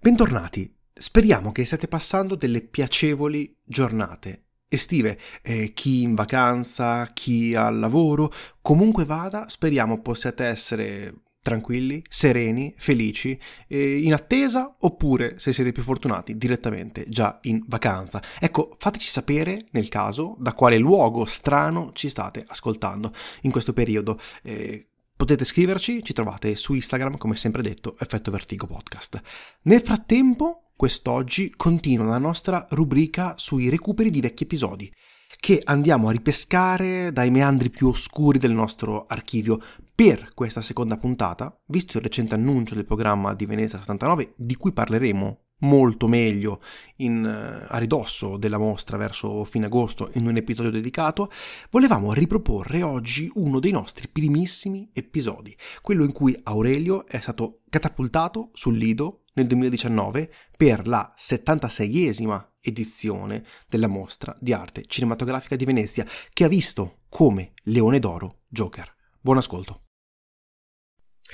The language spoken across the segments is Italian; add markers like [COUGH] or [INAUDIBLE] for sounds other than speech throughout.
Bentornati, speriamo che stiate passando delle piacevoli giornate estive, eh, chi in vacanza, chi al lavoro, comunque vada, speriamo possiate essere tranquilli, sereni, felici, eh, in attesa oppure, se siete più fortunati, direttamente già in vacanza. Ecco, fateci sapere, nel caso, da quale luogo strano ci state ascoltando in questo periodo. Eh, Potete scriverci, ci trovate su Instagram, come sempre detto, Effetto Vertigo Podcast. Nel frattempo, quest'oggi continua la nostra rubrica sui recuperi di vecchi episodi, che andiamo a ripescare dai meandri più oscuri del nostro archivio. Per questa seconda puntata, visto il recente annuncio del programma di Venezia 79, di cui parleremo molto meglio in, uh, a ridosso della mostra verso fine agosto in un episodio dedicato, volevamo riproporre oggi uno dei nostri primissimi episodi, quello in cui Aurelio è stato catapultato sul Lido nel 2019 per la 76esima edizione della mostra di arte cinematografica di Venezia, che ha visto come Leone d'Oro Joker. Buon ascolto.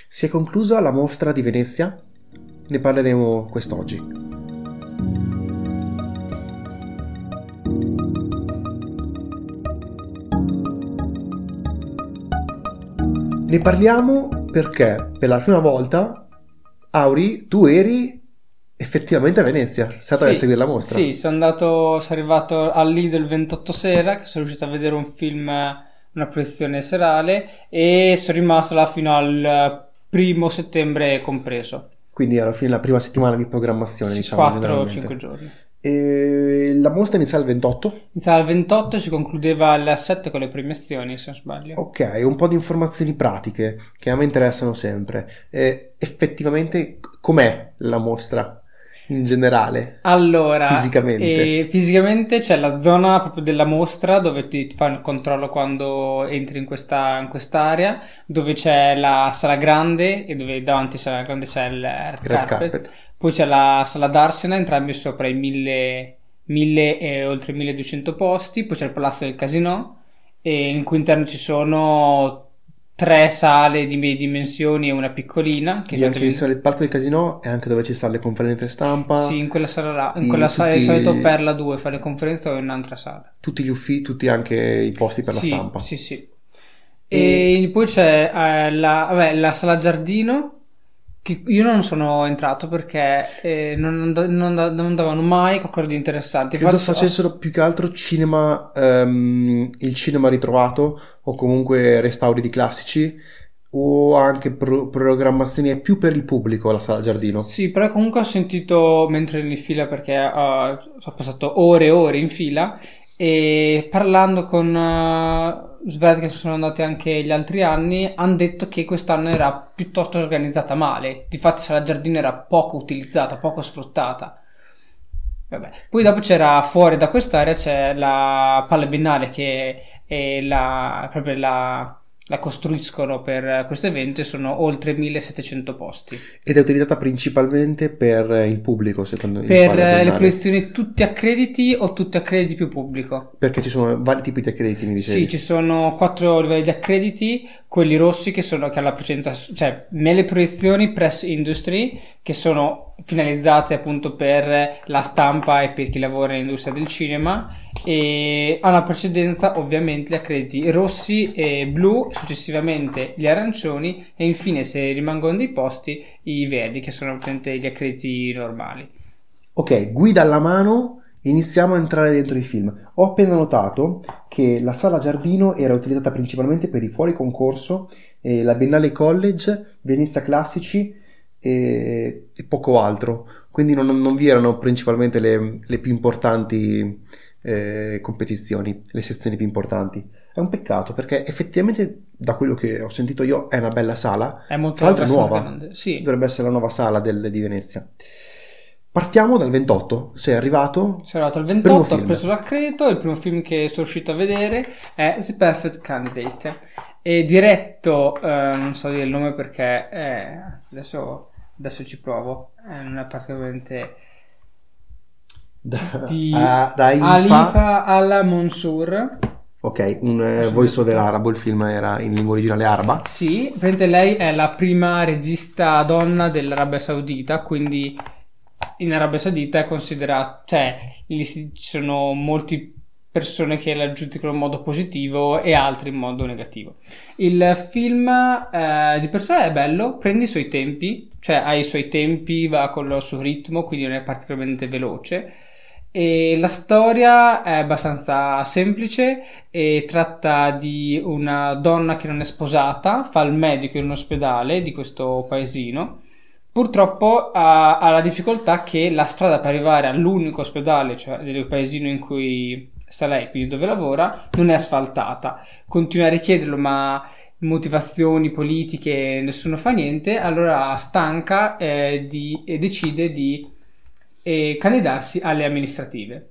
Si è conclusa la mostra di Venezia ne parleremo quest'oggi. Ne parliamo perché per la prima volta, Auri, tu eri effettivamente a Venezia, sei andato sì, a seguire la mostra. Sì, sono, andato, sono arrivato al Lido il 28 sera, che sono riuscito a vedere un film, una proiezione serale, e sono rimasto là fino al primo settembre compreso. Quindi alla fine la prima settimana di programmazione, sì, diciamo. 4 o 5 giorni. E la mostra iniziava il 28? Iniziava il 28 e si concludeva alle 7 con le premiazioni, se non sbaglio. Ok, un po' di informazioni pratiche che a me interessano sempre. Eh, effettivamente, com'è la mostra? In generale? Allora, fisicamente. Eh, fisicamente c'è la zona proprio della mostra dove ti, ti fanno il controllo quando entri in, questa, in quest'area, dove c'è la sala grande e dove davanti alla sala grande c'è il red, red carpet. carpet. Poi c'è la sala d'Arsena, entrambi sopra i 1000, 1000 e oltre 1200 posti. Poi c'è il Palazzo del Casino, in cui interno ci sono tre sale di medie dimensioni e una piccolina. Che anche in... il parte del casino è anche dove ci stanno le conferenze stampa. Sì, in quella sala là. In quella sala di solito per la 2 fa le conferenze o in un'altra sala. Tutti gli uffici, tutti anche i posti per sì, la stampa. Sì, sì. E, e poi c'è eh, la, vabbè, la sala giardino. Io non sono entrato perché eh, non, non, non, davano mai qualcosa di interessante. Credo Infatti, facessero più che altro cinema, um, il cinema ritrovato o comunque restauri di classici o anche pro- programmazioni più per il pubblico la sala giardino. Sì, però comunque ho sentito mentre in fila perché uh, ho passato ore e ore in fila e parlando con uh, Sved che sono andati anche gli altri anni hanno detto che quest'anno era piuttosto organizzata male difatti la sala giardino era poco utilizzata poco sfruttata Vabbè. poi dopo c'era fuori da quest'area c'è la palla biennale che è la, proprio la la costruiscono per questo evento e sono oltre 1700 posti. Ed è utilizzata principalmente per il pubblico, secondo me? Per le proiezioni tutti a crediti o tutti a crediti più pubblico? Perché ci sono vari tipi di accrediti, mi dicevi? Sì, ci sono quattro livelli di accrediti, quelli rossi che sono che alla precedenza, cioè nelle proiezioni press industry che sono finalizzate appunto per la stampa e per chi lavora nell'industria del cinema e hanno precedenza ovviamente gli accrediti rossi e blu, successivamente gli arancioni e infine se rimangono dei posti i verdi che sono ovviamente gli accrediti normali. Ok, guida alla mano, iniziamo a entrare dentro i film. Ho appena notato che la sala giardino era utilizzata principalmente per i fuori concorso, eh, la Biennale College, Venezia Classici e, e poco altro. Quindi non, non, vi erano principalmente le, le più importanti eh, competizioni, le sezioni più importanti. È un peccato perché effettivamente, da quello che ho sentito io, è una bella sala. È molto Tra l'altro nuova. Grande. Sì. Dovrebbe essere la nuova sala del, di Venezia. Partiamo dal 28, sei arrivato? Sono arrivato al 28, ho preso l'accredito, il primo film che sono riuscito a vedere è The Perfect Candidate. È diretto, eh, non so dire il nome perché eh, adesso, adesso ci provo, è particolarmente da, di uh, [LAUGHS] da Alifa. Alifa alla Monsur. Ok, un eh, voice over arabo, il film era in lingua originale araba. Sì, praticamente lei è la prima regista donna dell'Arabia Saudita, quindi in Arabia Saudita è considerato, cioè lì ci sono molte persone che la giudicano in modo positivo e altri in modo negativo. Il film eh, di per sé è bello, prende i suoi tempi, cioè ha i suoi tempi, va con il suo ritmo, quindi non è particolarmente veloce. E la storia è abbastanza semplice e tratta di una donna che non è sposata, fa il medico in un ospedale di questo paesino. Purtroppo ha, ha la difficoltà che la strada per arrivare all'unico ospedale, cioè del paesino in cui sta lei, quindi dove lavora, non è asfaltata. Continua a richiederlo, ma motivazioni politiche nessuno fa niente, allora stanca eh, di, e decide di eh, candidarsi alle amministrative.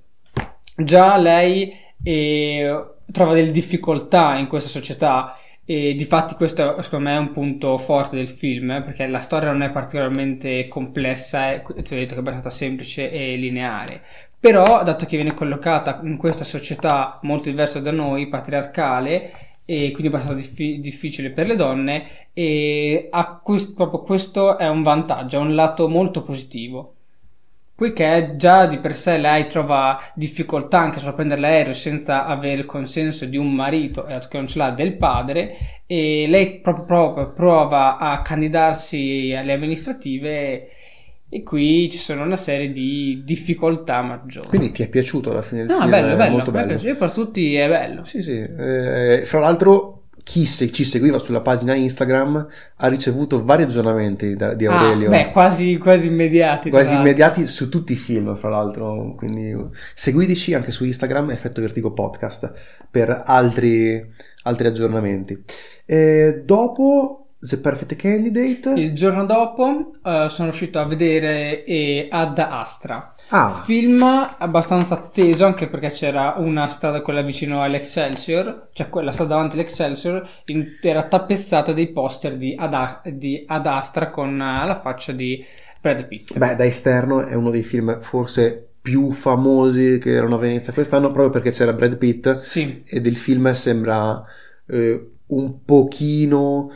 Già lei eh, trova delle difficoltà in questa società e difatti questo secondo me è un punto forte del film eh, perché la storia non è particolarmente complessa, è, ti ho detto che è abbastanza semplice e lineare. Però, dato che viene collocata in questa società molto diversa da noi, patriarcale, e quindi abbastanza diffi- difficile per le donne, e quest- proprio questo è un vantaggio, è un lato molto positivo. Poiché già di per sé lei trova difficoltà anche solo a prendere l'aereo senza avere il consenso di un marito e che non ce l'ha del padre, e lei proprio, proprio prova a candidarsi alle amministrative e qui ci sono una serie di difficoltà maggiori. Quindi ti è piaciuto alla fine del no, film? No, bello, bello. Molto bello. Io per tutti è bello. Sì, sì. Eh, fra l'altro, chi se, ci seguiva sulla pagina Instagram ha ricevuto vari aggiornamenti da, di Aurelio. Ah, beh, quasi, quasi immediati. Quasi immediati su tutti i film, fra l'altro. Quindi seguiteci anche su Instagram, Effetto Vertigo Podcast, per altri, altri aggiornamenti. E dopo The Perfect Candidate. Il giorno dopo uh, sono riuscito a vedere eh, Ad Astra. Ah. Film abbastanza atteso anche perché c'era una strada, quella vicino all'Excelsior, cioè quella strada davanti all'Excelsior, in, era tappezzata dei poster di Ad, di Ad Astra con uh, la faccia di Brad Pitt. Beh, da esterno è uno dei film forse più famosi che erano a Venezia quest'anno proprio perché c'era Brad Pitt. Sì. Ed il film sembra eh, un pochino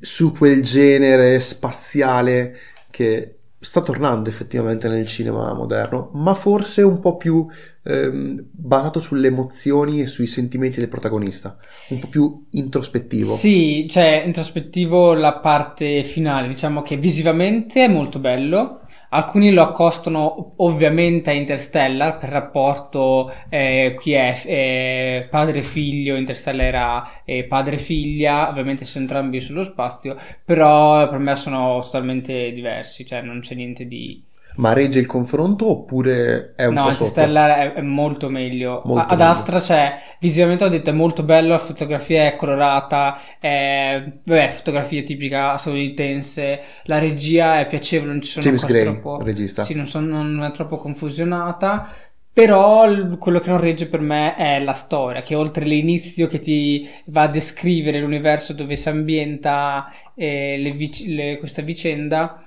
su quel genere spaziale che sta tornando effettivamente nel cinema moderno, ma forse un po' più ehm, basato sulle emozioni e sui sentimenti del protagonista, un po' più introspettivo. Sì, cioè introspettivo la parte finale, diciamo che visivamente è molto bello, Alcuni lo accostano ovviamente a Interstellar per rapporto eh, qui è eh, padre-figlio, Interstellar era eh, padre-figlia, ovviamente sono entrambi sullo spazio, però per me sono totalmente diversi, cioè non c'è niente di ma regge il confronto oppure è un no, po' sotto? Interstellar è, è molto meglio. Molto Ad meglio. Astra c'è, visivamente ho detto è molto bello, la fotografia è colorata, è, vabbè, fotografia tipica statunitense, la regia è piacevole, non ci sono James Gray, troppo... regista. Sì, non, sono, non è troppo confusionata. Però quello che non regge per me è la storia, che oltre l'inizio che ti va a descrivere l'universo dove si ambienta eh, le vic- le- questa vicenda,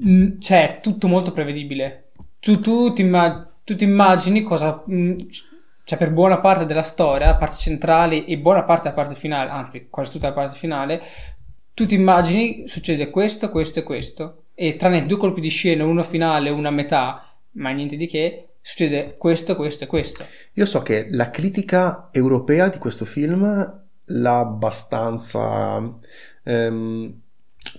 mh, cioè tutto molto prevedibile. Tu, tu, ti, imma- tu ti immagini cosa... mh, cioè per buona parte della storia, parti centrali e buona parte della parte finale, anzi quasi tutta la parte finale, tu ti immagini succede questo, questo e questo. E tranne due colpi di scena, uno finale e uno a metà, ma niente di che, succede questo, questo e questo. Io so che la critica europea di questo film l'ha abbastanza ehm,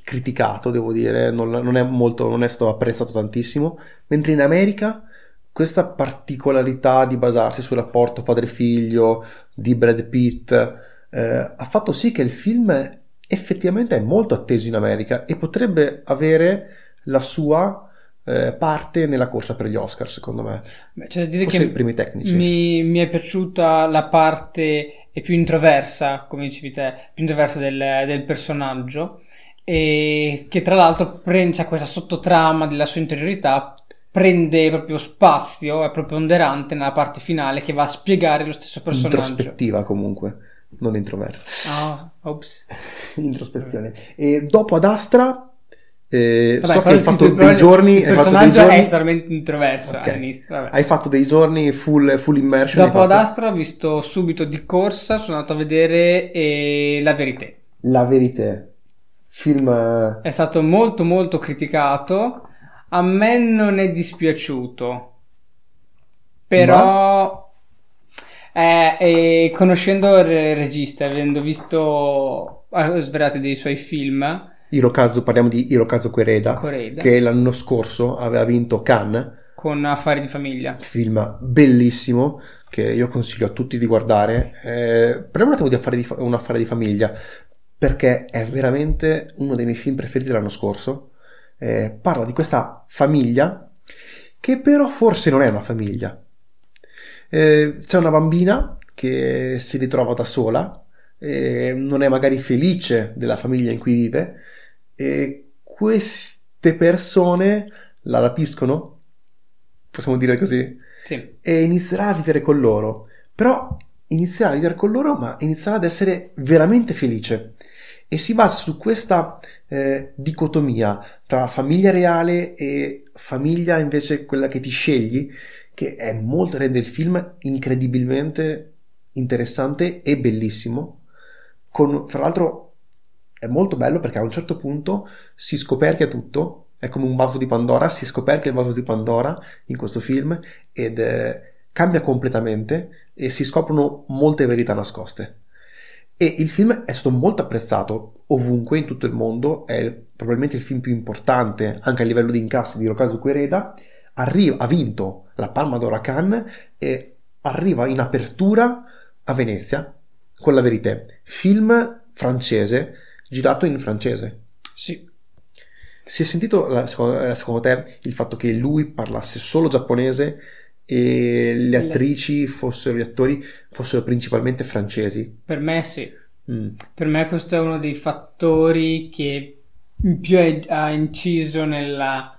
criticato, devo dire, non, non è molto, non è stato apprezzato tantissimo, mentre in America questa particolarità di basarsi sul rapporto padre-figlio di Brad Pitt eh, ha fatto sì che il film effettivamente è molto atteso in America e potrebbe avere la sua eh, parte nella corsa per gli Oscar, secondo me. Beh, da dire Forse che i primi tecnici. mi, mi è piaciuta la parte più introversa, come dicevi te, più introversa del, del personaggio e che tra l'altro prende questa sottotrama della sua interiorità prende proprio spazio, è preponderante nella parte finale che va a spiegare lo stesso personaggio. Introspettiva comunque, non introversa. Ah, ops. [LAUGHS] Introspezione. E dopo ad Astra, eh, Vabbè, so che hai fatto il- dei giorni... Il personaggio giorni- è totalmente introverso Ok. all'inizio. vabbè. Hai fatto dei giorni full, full immersion. Dopo ad Astra ho visto subito di corsa, sono andato a vedere eh, La Verità. La verità. Film... eh, È stato molto molto criticato, A me non è dispiaciuto. Però, eh, eh, conoscendo il regista, avendo visto svariati dei suoi film, Hirokazu, parliamo di Hirokazu Koreeda, Koreeda. che l'anno scorso aveva vinto Cannes, con Affari di famiglia. film bellissimo che io consiglio a tutti di guardare. Eh, parliamo un attimo di affari di fa- un affare di famiglia, perché è veramente uno dei miei film preferiti dell'anno scorso. Eh, parla di questa famiglia che però forse non è una famiglia. Eh, c'è una bambina che si ritrova da sola, eh, non è magari felice della famiglia in cui vive e queste persone la rapiscono, possiamo dire così, Sì. e inizierà a vivere con loro. Però inizierà a vivere con loro, ma inizierà ad essere veramente felice. E si basa su questa eh, dicotomia tra famiglia reale e famiglia invece quella che ti scegli, che è molto rende il film incredibilmente interessante e bellissimo. Con, fra l'altro è molto bello perché a un certo punto si scoperchia tutto, è come un vaso di Pandora, si scoperchia il vaso di Pandora in questo film ed eh, cambia completamente e si scoprono molte verità nascoste. E il film è stato molto apprezzato ovunque in tutto il mondo, è il- probabilmente il film più importante anche a livello di incassi di Hirokazu Koreeda, Arri- ha vinto la Palma d'Oro a Cannes e arriva in apertura a Venezia con la verità. Film francese, girato in francese. Sì. Si è sentito, eh, secondo te, il fatto che lui parlasse solo giapponese e le attrici fossero, gli attori fossero principalmente francesi? Per me sì. Mm. Per me questo è uno dei fattori che più ha ha inciso nella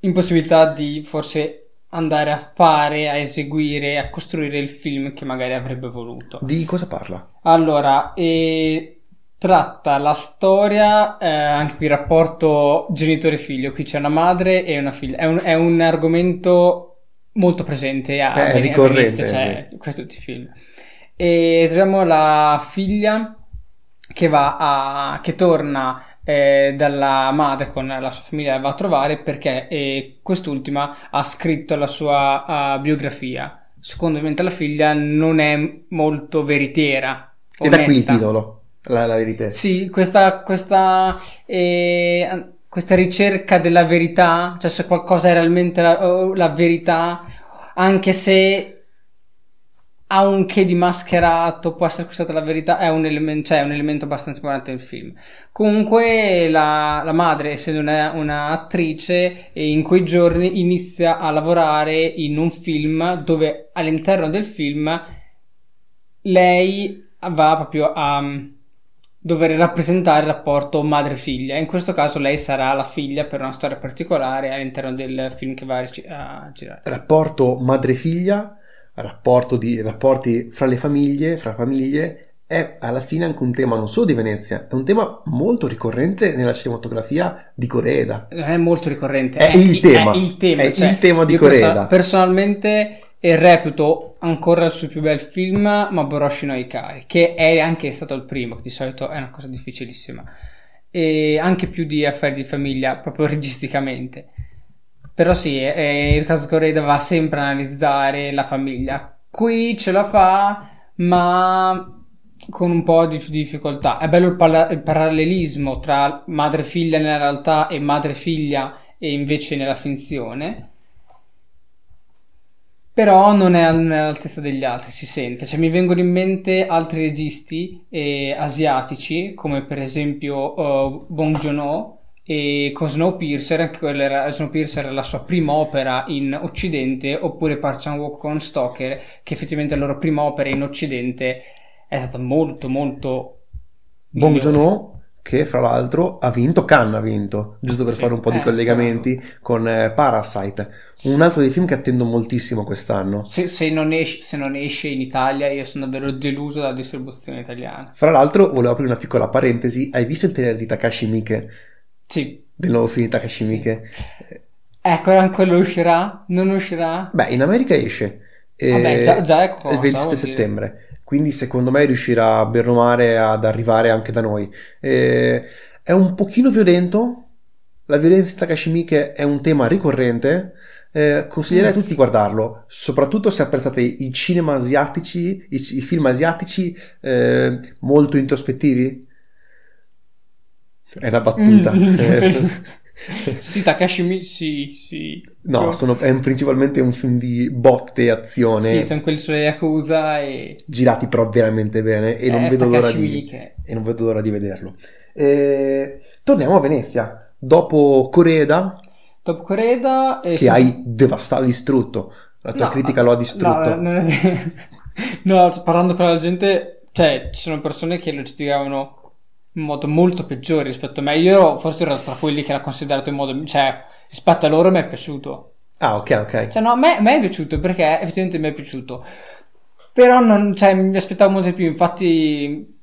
impossibilità di forse andare a fare, a eseguire, a costruire il film che magari avrebbe voluto. Di cosa parla? Allora, e tratta la storia, eh, anche qui il rapporto genitore-figlio, qui c'è una madre e una figlia, è un, è un argomento molto presente a, a- ricorrente, cioè, questi tutti i film. E troviamo la figlia che va a, che torna eh, dalla madre con la sua famiglia, va a trovare perché eh, quest'ultima ha scritto la sua eh, biografia. Secondo me la figlia non è molto veritiera. E da qui il onesta. titolo, la, la verità. Sì, questa, questa, eh, questa ricerca della verità, cioè se qualcosa è realmente la, la verità, anche se ha un che di mascherato, può essere questa la verità, è un elemento, cioè è un elemento abbastanza importante del film. Comunque la, la madre, essendo una, una attrice, e in quei giorni inizia a lavorare in un film dove all'interno del film lei va proprio a dover rappresentare il rapporto madre-figlia. In questo caso lei sarà la figlia per una storia particolare all'interno del film che va a, girare. Rapporto madre-figlia, rapporto di, rapporti fra le famiglie, fra famiglie, è alla fine anche un tema non solo di Venezia, è un tema molto ricorrente nella cinematografia di Coreeda. Non è molto ricorrente. È il tema. È il tema, È cioè, il tema di Koreeda. personalmente eh, reputo ancora il suo più bel film Maboroshi no Ikari, che è anche stato il primo, che di solito è una cosa difficilissima. E anche più di affari di famiglia, proprio [LAUGHS] registicamente. Però sì, eh, il caso Koreeda va sempre a analizzare la famiglia. Qui ce la fa, ma con un po' di difficoltà. È bello il, pala- il parallelismo tra madre-figlia nella realtà e madre-figlia e invece nella finzione. Però non è al- all'altezza degli altri, si sente. Cioè, mi vengono in mente altri registi eh, asiatici, come per esempio eh, Bong Joon-ho e con Snowpiercer, anche quella era, Snowpiercer era la sua prima opera in Occidente, oppure Park Chan-wook con Stoker, che effettivamente la loro prima opera in Occidente è stata molto molto Bong. Joon-ho, che fra l'altro ha vinto, Cannes ha vinto, giusto per Sì, fare un po' di eh, collegamenti con eh, Parasite, un altro dei film che attendo moltissimo quest'anno. Se, se non esce, se non esce in Italia, io sono davvero deluso dalla distribuzione italiana. Fra l'altro, volevo aprire una piccola parentesi, hai visto il trailer di Takashi Miike, Sì, del nuovo film di Takashi Sì. Miike? ecco, anche quello uscirà? Non uscirà? Beh, in America esce. eh, Vabbè, già- già è cosa, il 27 vuol dire. Quindi secondo me riuscirà bene o male ad arrivare anche da noi. Eh, è un pochino violento, la violenza di Takashi Miike è un tema ricorrente, eh, consiglierei a tutti di guardarlo, soprattutto se apprezzate i cinema asiatici, i, i film asiatici eh, molto introspettivi. È una battuta. Mm. [LAUGHS] Sì, Takashi Miike, sì, sì. no, sono, è un- principalmente un film di botte e azione, Sì, sono quelli sulle Yakuza e... girati però veramente bene e non Eh, vedo l'ora Takashi di, e non vedo l'ora di vederlo. Eh, torniamo a Venezia. Dopo Coreda, Dopo Coreda... e che su- hai devastato, distrutto. La tua No, critica lo ha distrutto. No, non vero. [LAUGHS] No, parlando con la gente, cioè, ci sono persone che lo giudicavano in modo molto peggiore rispetto a me. Io forse ero tra quelli che l'ha considerato in modo... Cioè, rispetto a loro mi è piaciuto. Ah, ok, ok. Cioè, no, a me, a me è piaciuto perché effettivamente mi è piaciuto. Però non, cioè, mi aspettavo molto di più. Infatti,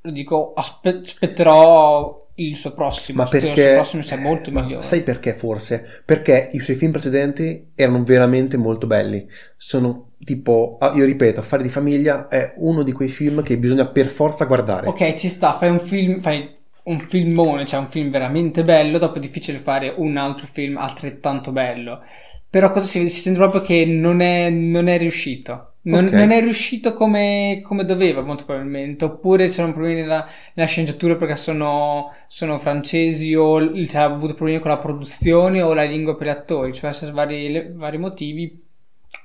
lo dico, aspe- aspetterò il suo prossimo. Ma perché... il suo prossimo sia molto migliore. Sai perché forse? Perché i suoi film precedenti erano veramente molto belli. Sono tipo, ah, io ripeto, Affari di famiglia è uno di quei film che bisogna per forza guardare. Ok, ci sta, fai un film, fai un filmone, cioè un film veramente bello, dopo è difficile fare un altro film altrettanto bello. Però cosa si, si sente proprio che non è, non è riuscito. Non, Ok. non è riuscito come, come doveva, molto probabilmente. Oppure c'erano problemi nella, nella sceneggiatura perché sono, sono francesi o ha avuto problemi con la produzione o la lingua per gli attori. Cioè, per vari, vari motivi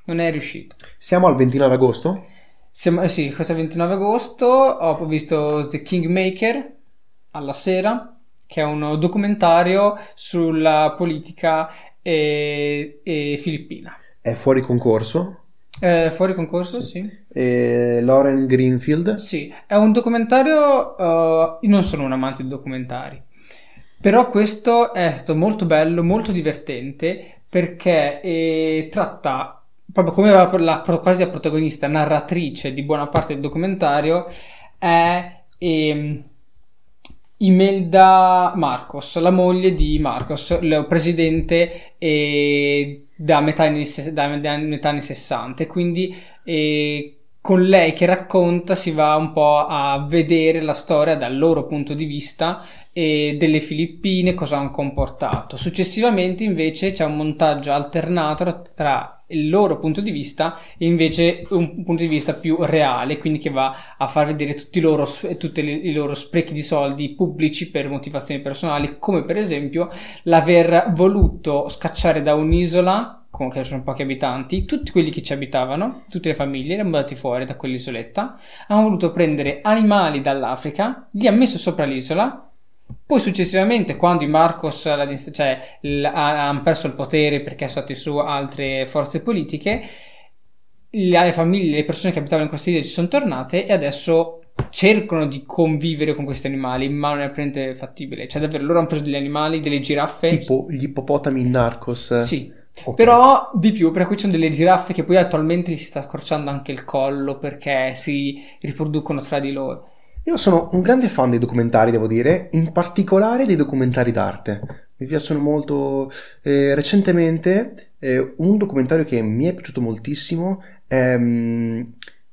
non è riuscito. Siamo al 29 agosto. Siamo, eh sì, questo è il 29 agosto. Ho visto The Kingmaker alla sera, che è un documentario sulla politica eh, eh, filippina. È fuori concorso. Eh, fuori concorso? Sì. Sì. E Lauren Greenfield. Sì, è un documentario. eh, io non sono un amante di documentari, però questo è stato molto bello, molto divertente perché eh, tratta proprio come la, la- quasi la protagonista, narratrice di buona parte del documentario, è ehm, Imelda Marcos, la moglie di Marcos, presidente eh, da metà anni, da- metà anni 60. E quindi eh, con lei che racconta si va un po' a vedere la storia dal loro punto di vista e delle Filippine, cosa hanno comportato. Successivamente invece c'è un montaggio alternato tra il loro punto di vista e invece un punto di vista più reale, quindi che va a far vedere tutti loro, tutti i loro sprechi di soldi pubblici per motivazioni personali, come per esempio l'aver voluto scacciare da un'isola, con che sono pochi abitanti, tutti quelli che ci abitavano, tutte le famiglie, li hanno fuori da quell'isoletta, hanno voluto prendere animali dall'Africa, li ha messo sopra l'isola, poi successivamente, quando i Marcos la dis- cioè, l- ha- hanno perso il potere perché sono stati su altre forze politiche, le famiglie, le persone che abitavano in queste isole ci sono tornate e adesso cercano di convivere con questi animali, ma non è praticamente fattibile. Cioè, davvero, loro hanno preso degli animali, delle giraffe. Tipo gli ippopotami in Narcos. Sì, Ok. però di più, perché qui ci sono delle giraffe che poi attualmente si sta accorciando anche il collo perché si riproducono tra di loro. Io sono un grande fan dei documentari, devo dire, in particolare dei documentari d'arte. Mi piacciono molto. eh, recentemente, eh, un documentario che mi è piaciuto moltissimo mm,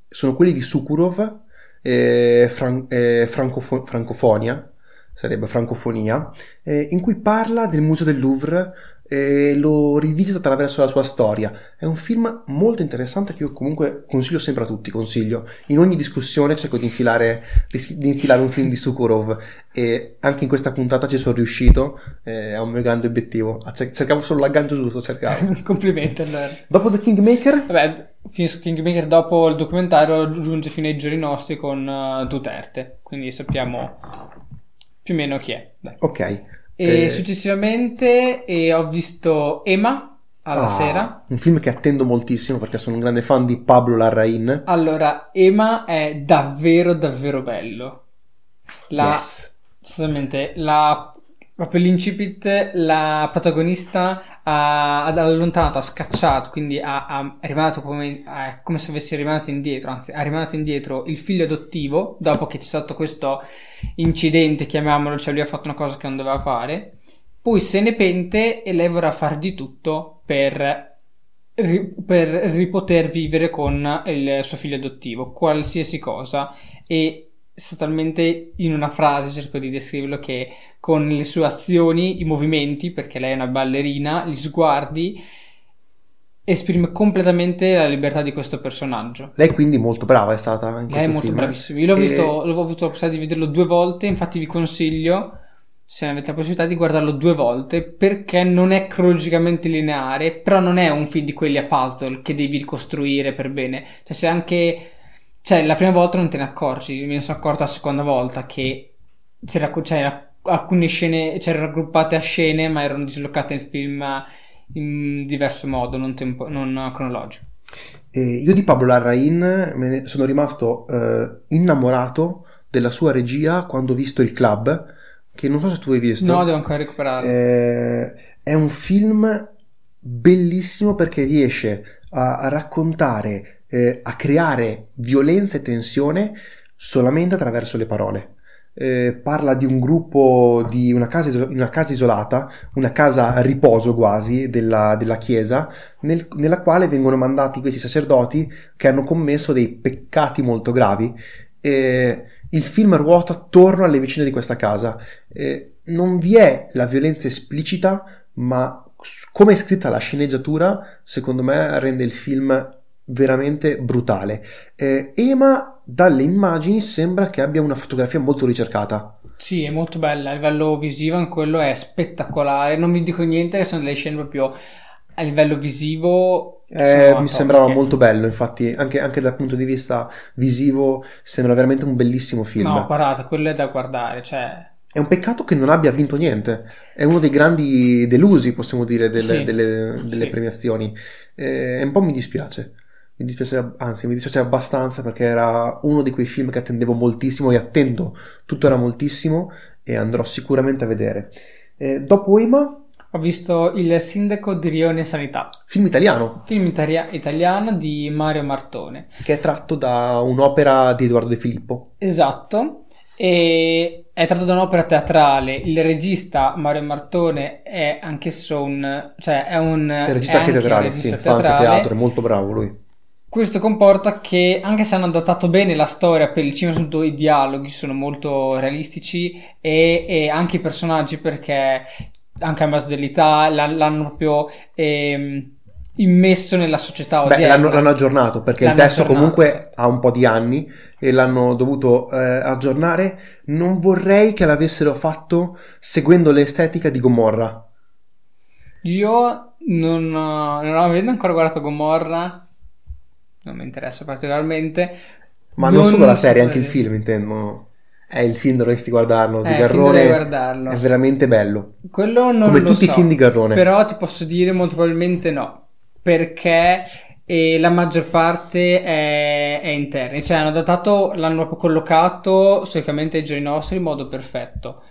sono quelli di Sukurov, eh, fran- eh, francofo- francofonia, sarebbe francofonia, eh, in cui parla del Museo del Louvre e lo rivisita attraverso la sua storia. È un film molto interessante che io comunque consiglio sempre a tutti, consiglio. In ogni discussione cerco di infilare, di, infilare un film di Sukurov e anche in questa puntata ci sono riuscito, eh, è un mio grande obiettivo. Ah, cer- Cercavo solo l'aggancio giusto, cercavo. [LAUGHS] Complimenti allora. Dopo The Kingmaker, Vabbè, finisco Kingmaker dopo il documentario giunge fino ai giorni nostri con eh, Duterte, quindi sappiamo più o meno chi è. Dai. ok. E Eh, successivamente eh, ho visto Emma alla ah, sera. Un film che attendo moltissimo perché sono un grande fan di Pablo Larraín. Allora, Emma è davvero davvero bello. La, Yes. La, proprio l'incipit, la protagonista ha, ha allontanato, ha scacciato, quindi ha, ha rimandato come, è come se avesse rimandato indietro, anzi, ha rimandato indietro il figlio adottivo dopo che c'è stato questo incidente, chiamiamolo, cioè lui ha fatto una cosa che non doveva fare. Poi se ne pente e lei vorrà far di tutto per, per ripoter vivere con il suo figlio adottivo, qualsiasi cosa. E sostanzialmente in una frase cerco di descriverlo che con le sue azioni, i movimenti, perché lei è una ballerina, gli sguardi, esprime completamente la libertà di questo personaggio. Lei quindi molto brava è stata in Lei è questo molto film. bravissima. Io l'ho E- visto, l'ho avuto la possibilità di vederlo due volte, infatti vi consiglio, se avete la possibilità, di guardarlo due volte, perché non è cronologicamente lineare, però non è un film di quelli a puzzle che devi ricostruire per bene. Cioè, se anche... Cioè, la prima volta non te ne accorgi, me ne sono accorto la seconda volta che c'era, cioè, alcune scene c'erano raggruppate a scene, ma erano dislocate nel film in diverso modo, non, tempo- non cronologico. E io di Pablo Larraín me ne sono rimasto eh, innamorato della sua regia quando ho visto Il Club, che non so se tu hai visto. No, devo ancora recuperarlo. Eh, è un film bellissimo perché riesce a, a raccontare, eh, a creare violenza e tensione solamente attraverso le parole. Eh, parla di un gruppo di una casa, una casa isolata, una casa a riposo quasi della, della chiesa, nel- nella quale vengono mandati questi sacerdoti che hanno commesso dei peccati molto gravi. E il film ruota attorno alle vicine di questa casa. Eh, non vi è la violenza esplicita, ma come è scritta la sceneggiatura, secondo me rende il film veramente brutale. Eh, Ema dalle immagini sembra che abbia una fotografia molto ricercata. Sì, è molto bella, a livello visivo in quello è spettacolare. Non vi dico niente, sono delle scene proprio a livello visivo. Eh, mi sembrava molto bello, infatti, anche, anche dal punto di vista visivo, sembra veramente un bellissimo film. No, guardate, quello è da guardare, cioè... È un peccato che non abbia vinto niente. È uno dei grandi delusi, possiamo dire, delle, Sì, delle- delle sì. premiazioni. Eh, E un po' mi dispiace. Mi dispiace, anzi, mi dispiace abbastanza perché era uno di quei film che attendevo moltissimo e attendo tuttora moltissimo e andrò sicuramente a vedere. Eh, dopo Ema, Ho visto Il sindaco di Rione Sanità, film italiano, film italia- italiano di Mario Martone. che è tratto da un'opera di Edoardo De Filippo. Esatto, e è tratto da un'opera teatrale. Il regista Mario Martone è anch'esso un... cioè è un... È regista è anche teatrale, sì, fa anche teatrale. teatro, è molto bravo lui. Questo comporta che, anche se hanno adattato bene la storia per il cinema, soprattutto i dialoghi sono molto realistici e, e anche i personaggi, perché anche a base l'ha- l'hanno proprio ehm, immesso nella società Beh, odierna. l'hanno, l'hanno aggiornato perché il L'hanno testo aggiornato, comunque esatto. ha un po' di anni e l'hanno dovuto eh, aggiornare. Non vorrei che l'avessero fatto seguendo l'estetica di Gomorra. Io non, non avendo ancora guardato Gomorra, non mi interessa particolarmente. Ma non, solo la serie, anche il film, intendo. È il film, dovresti guardarlo. Di Eh, Garrone guardarlo. è veramente bello. Quello non Come lo tutti i so, film di Garrone. Però ti posso dire molto probabilmente no, perché eh, la maggior parte è, è interna. Cioè hanno datato, l'hanno proprio collocato storicamente ai giorni nostri in modo perfetto.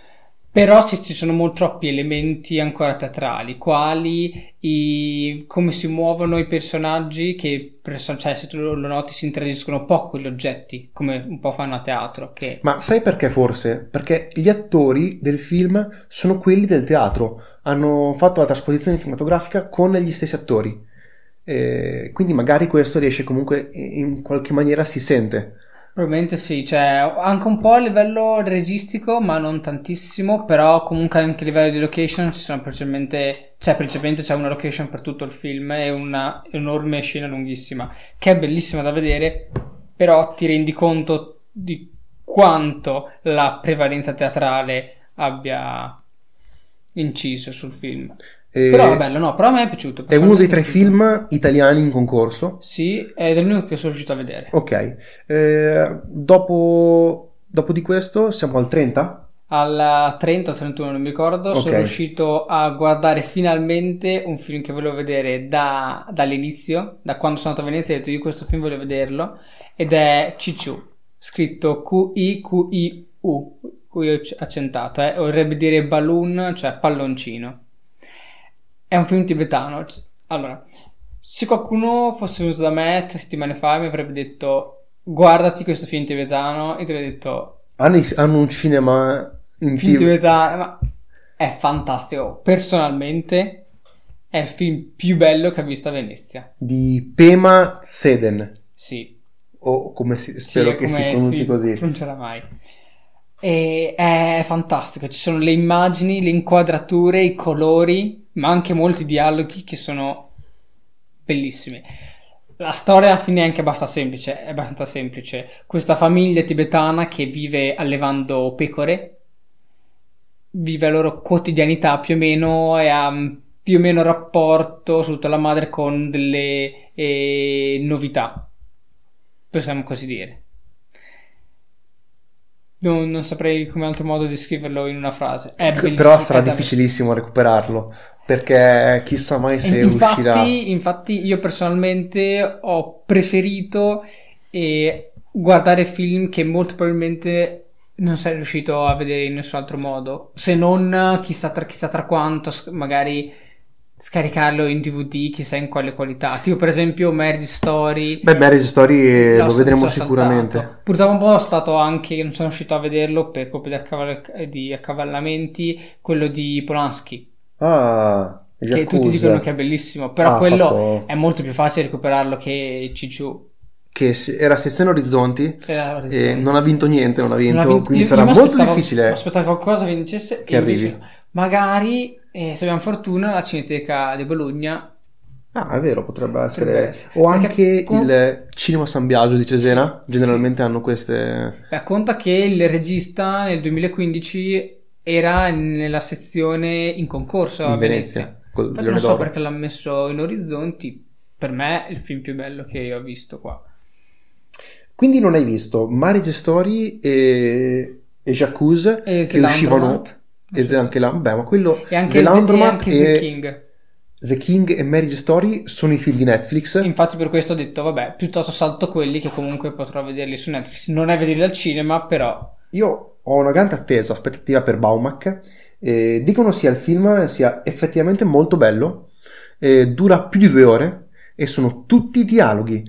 Però sì, ci sono molti troppi elementi ancora teatrali, quali i, come si muovono i personaggi che, cioè se tu lo lo noti, si interagiscono poco con gli oggetti, come un po' fanno a teatro, che Ma sai perché forse? Perché gli attori del film sono quelli del teatro. Hanno fatto la trasposizione cinematografica con gli stessi attori. Eh, quindi magari questo riesce comunque in qualche maniera si sente. Probabilmente sì, cioè anche un po' a livello registico, ma non tantissimo, però comunque anche a livello di location ci sono principalmente, cioè principalmente c'è una location per tutto il film e una enorme scena lunghissima, che è bellissima da vedere, però ti rendi conto di quanto la prevalenza teatrale abbia inciso sul film. Però è bello, no, però a me è piaciuto. È uno dei tre film italiani in concorso. Sì, ed è l'unico che sono riuscito a vedere. Ok. Eh, dopo, dopo di questo siamo al 30? Al 30 o 31 non mi ricordo, Ok. sono riuscito a guardare finalmente un film che volevo vedere da- dall'inizio, da quando sono andato a Venezia ho detto io questo film voglio vederlo, ed è Cicciu, scritto Q-I-Q-I-U, cui ho accentato, eh, vorrebbe dire balloon, cioè palloncino. È un film tibetano. Allora, se qualcuno fosse venuto da me tre settimane fa mi avrebbe detto guardati questo film tibetano, e ti avrei detto Hanno, hanno un cinema in film TV. tibetano, ma è fantastico. Personalmente è il film più bello che ho visto a Venezia. di Pema Seden. Sì. o come si, spero Sì, che si come pronunci si così. pronuncerà mai. E è fantastico, ci sono le immagini, le inquadrature, i colori, ma anche molti dialoghi che sono bellissimi. La storia alla fine è anche abbastanza semplice, è abbastanza semplice. Questa famiglia tibetana che vive allevando pecore, vive la loro quotidianità più o meno e ha più o meno rapporto, soprattutto la madre, con delle eh, novità, possiamo così dire. Non, non saprei come altro modo descriverlo in una frase. È Però sarà difficilissimo recuperarlo perché chissà mai se E uscirà. Infatti, infatti io personalmente ho preferito eh, guardare film che molto probabilmente non sarei riuscito a vedere in nessun altro modo, se non chissà tra, chissà tra quanto, magari scaricarlo in DVD, chissà in quale qualità. Tipo per esempio Marriage Story. Beh, Marriage Story eh, lo vedremo sicuramente. saltato. Purtroppo un po' è stato anche, non sono riuscito a vederlo per colpa di, accaval- di accavallamenti, quello di Polanski Ah, che Yakuza. tutti dicono che è bellissimo, però Ah, quello fatto- è molto più facile recuperarlo che Cicciu. che era sezione Orizzonti Era e non ha vinto niente, non ha vinto, Non ha vinto- quindi io- sarà io molto difficile. mi aspettavo che qualcosa vincesse che invece arrivi. no. Magari, eh, se abbiamo fortuna, la Cineteca di Bologna Ah, è vero, potrebbe essere. Potrebbe essere. O anche com- il Cinema San Biagio di Cesena, generalmente hanno queste... beh, conta che il regista nel 2015 era nella sezione in concorso a In Venezia. Venezia, non so perché l'ha messo in Orizzonti. Per me è il film più bello che ho visto qua. Quindi non hai visto Marriage Story e, e Jacuzzi E che uscivano... Slandromat. E anche là, beh, ma quello... E anche, The Laundromat anche e The King. The King e Marriage Story sono i film di Netflix. Infatti per questo ho detto, vabbè, piuttosto salto quelli che comunque potrò vederli su Netflix. Non è vederli al cinema, però Io ho una grande attesa, aspettativa per Baumack. Eh, dicono sia il film sia effettivamente molto bello, eh, dura più di due ore e sono tutti dialoghi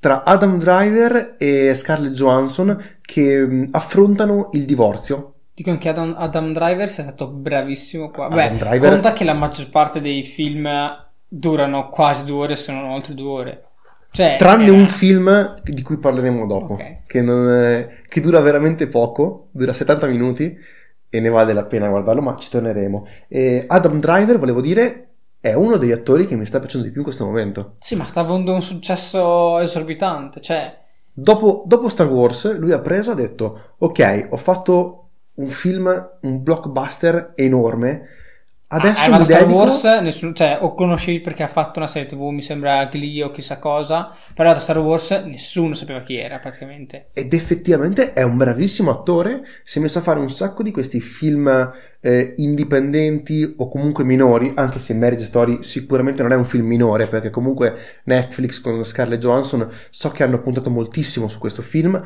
tra Adam Driver e Scarlett Johansson che mh, affrontano il divorzio. Dicono che Adam, Adam Driver sia stato bravissimo qua. Adam Beh, Driver- conta che la maggior parte dei film durano quasi due ore, se non oltre due ore. Cioè, Tranne era- un film di cui parleremo dopo, Ok. che, non è- che dura veramente poco, dura 70 minuti e ne vale la pena guardarlo, ma ci torneremo. E Adam Driver, volevo dire, è uno degli attori che mi sta piacendo di più in questo momento. Sì, ma sta avendo un successo esorbitante. Cioè, Dopo, dopo Star Wars, lui ha preso e ha detto: Ok, ho fatto un film, un blockbuster enorme. Adesso ah, mi Star dedico. Wars, nessuno, cioè, o conoscevi perché ha fatto una serie TV, mi sembra Glee o chissà cosa, però da Star Wars nessuno sapeva chi era praticamente. Ed effettivamente è un bravissimo attore. Si è messo a fare un sacco di questi film eh, indipendenti o comunque minori. Anche se Marriage Story sicuramente non è un film minore, perché comunque Netflix con Scarlett Johansson so che hanno puntato moltissimo su questo film.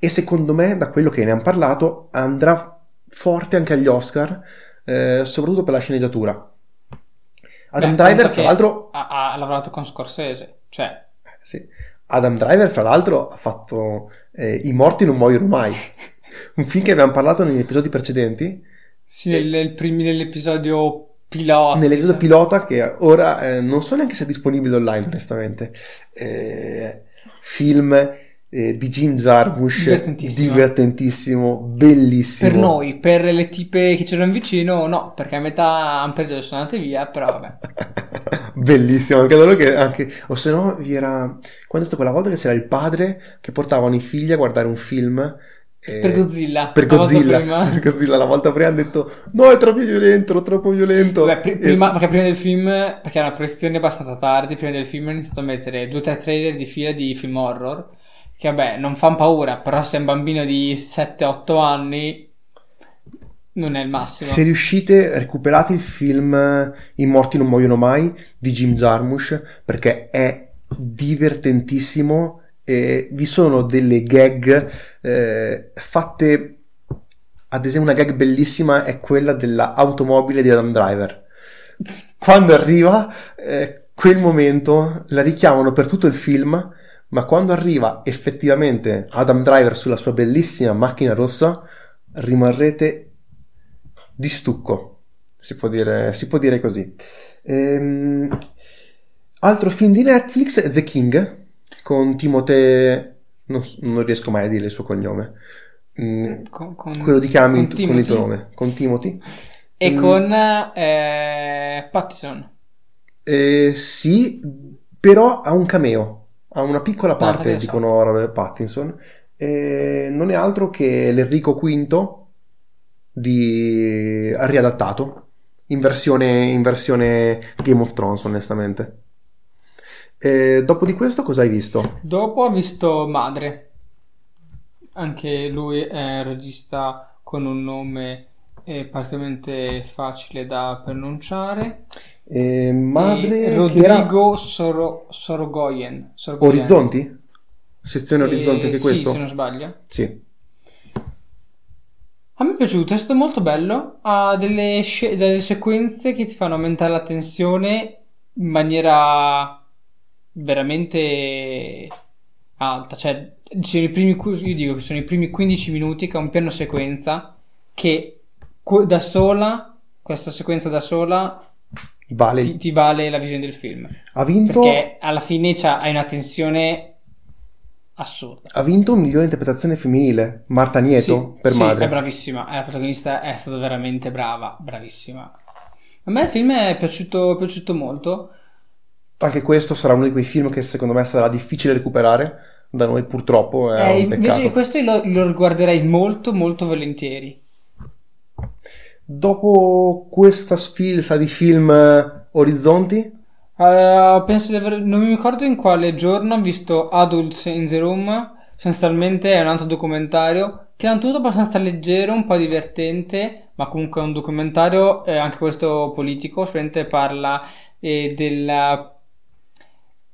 E secondo me, da quello che ne hanno parlato, andrà forte anche agli Oscar, eh, soprattutto per la sceneggiatura. Adam Beh, Driver, fra che l'altro, Ha, ha lavorato con Scorsese, cioè, sì. Adam Driver, fra l'altro, ha fatto eh, I morti non muoiono mai. [LAUGHS] Un film che abbiamo parlato negli episodi precedenti. sì, nel, nel primi- nell'episodio pilota. Nell'episodio diciamo. pilota, che ora eh, non so neanche se è disponibile online, onestamente. Eh, film eh, di Jim Jarmusch, Divertentissimo. divertentissimo, bellissimo. Per noi, per le tipe che c'erano vicino, no, perché a metà hanno periodo sono andate via, però vabbè. [LAUGHS] Bellissimo, anche loro che anche o se no vi era quando è stata quella volta che c'era il padre che portavano i figli a guardare un film eh, Per Godzilla. per Godzilla, [LAUGHS] per Godzilla la volta prima hanno detto no è troppo violento, troppo violento pri- E- prima, perché prima del film, perché era una proiezione abbastanza tardi, prima del film ho iniziato a mettere due o tre trailer di fila di film horror, che vabbè, non fanno paura, però se è un bambino di 7-8 anni non è il massimo. se riuscite recuperate il film I morti non muoiono mai di Jim Jarmusch perché è divertentissimo e vi sono delle gag eh, fatte ad esempio una gag bellissima è quella dell'automobile di Adam Driver quando arriva eh, quel momento la richiamano per tutto il film ma quando arriva effettivamente Adam Driver sulla sua bellissima macchina rossa rimarrete di stucco si può dire, si può dire così Ehm, altro film di Netflix The King con Timothée non, non riesco mai a dire il suo cognome. Mm, Con, con- quello di chiami con con, con il tuo nome, con Timothy. E Mm. con eh, Pattison. Eh, sì, però ha un cameo, ha una piccola parte, so. dicono Robert Pattinson. Eh, non è altro che l'Enrico V di riadattato in versione, in versione Game of Thrones, onestamente. Eh, dopo di questo cosa hai visto? Dopo ho visto Madre. Anche lui è un regista con un nome eh, praticamente facile da pronunciare. Eh, madre E che era Rodrigo Soro- Sorogoyen. Sorogoyen. Orizzonti? Sezione Orizzonti Eh, anche sì, questo? se non sbaglio. Sì. A me è piaciuto, è stato molto bello. Ha delle, sce- delle sequenze che ti fanno aumentare la tensione in maniera veramente alta. Cioè, sono i primi, io dico che sono i primi 15 minuti che è un piano sequenza che da sola, questa sequenza da sola, Vale. ti, ti vale la visione del film. Ha vinto, Perché alla fine hai una tensione assurda. ha vinto un migliore interpretazione femminile, Marta Nieto, Sì, per sì, madre. è bravissima, la protagonista è stata veramente brava, bravissima. A me il film è piaciuto, piaciuto molto. Anche questo sarà uno di quei film che secondo me sarà difficile recuperare. Da noi purtroppo è Eh, invece questo lo, lo riguarderei molto, molto volentieri. Dopo questa sfilza di film eh, Orizzonti, Eh, penso di aver, non mi ricordo in quale giorno ho visto Adults in the Room. Sostanzialmente è un altro documentario che è tutto abbastanza leggero, un po' divertente, ma comunque è un documentario, eh, anche questo politico. Sicuramente parla eh, della-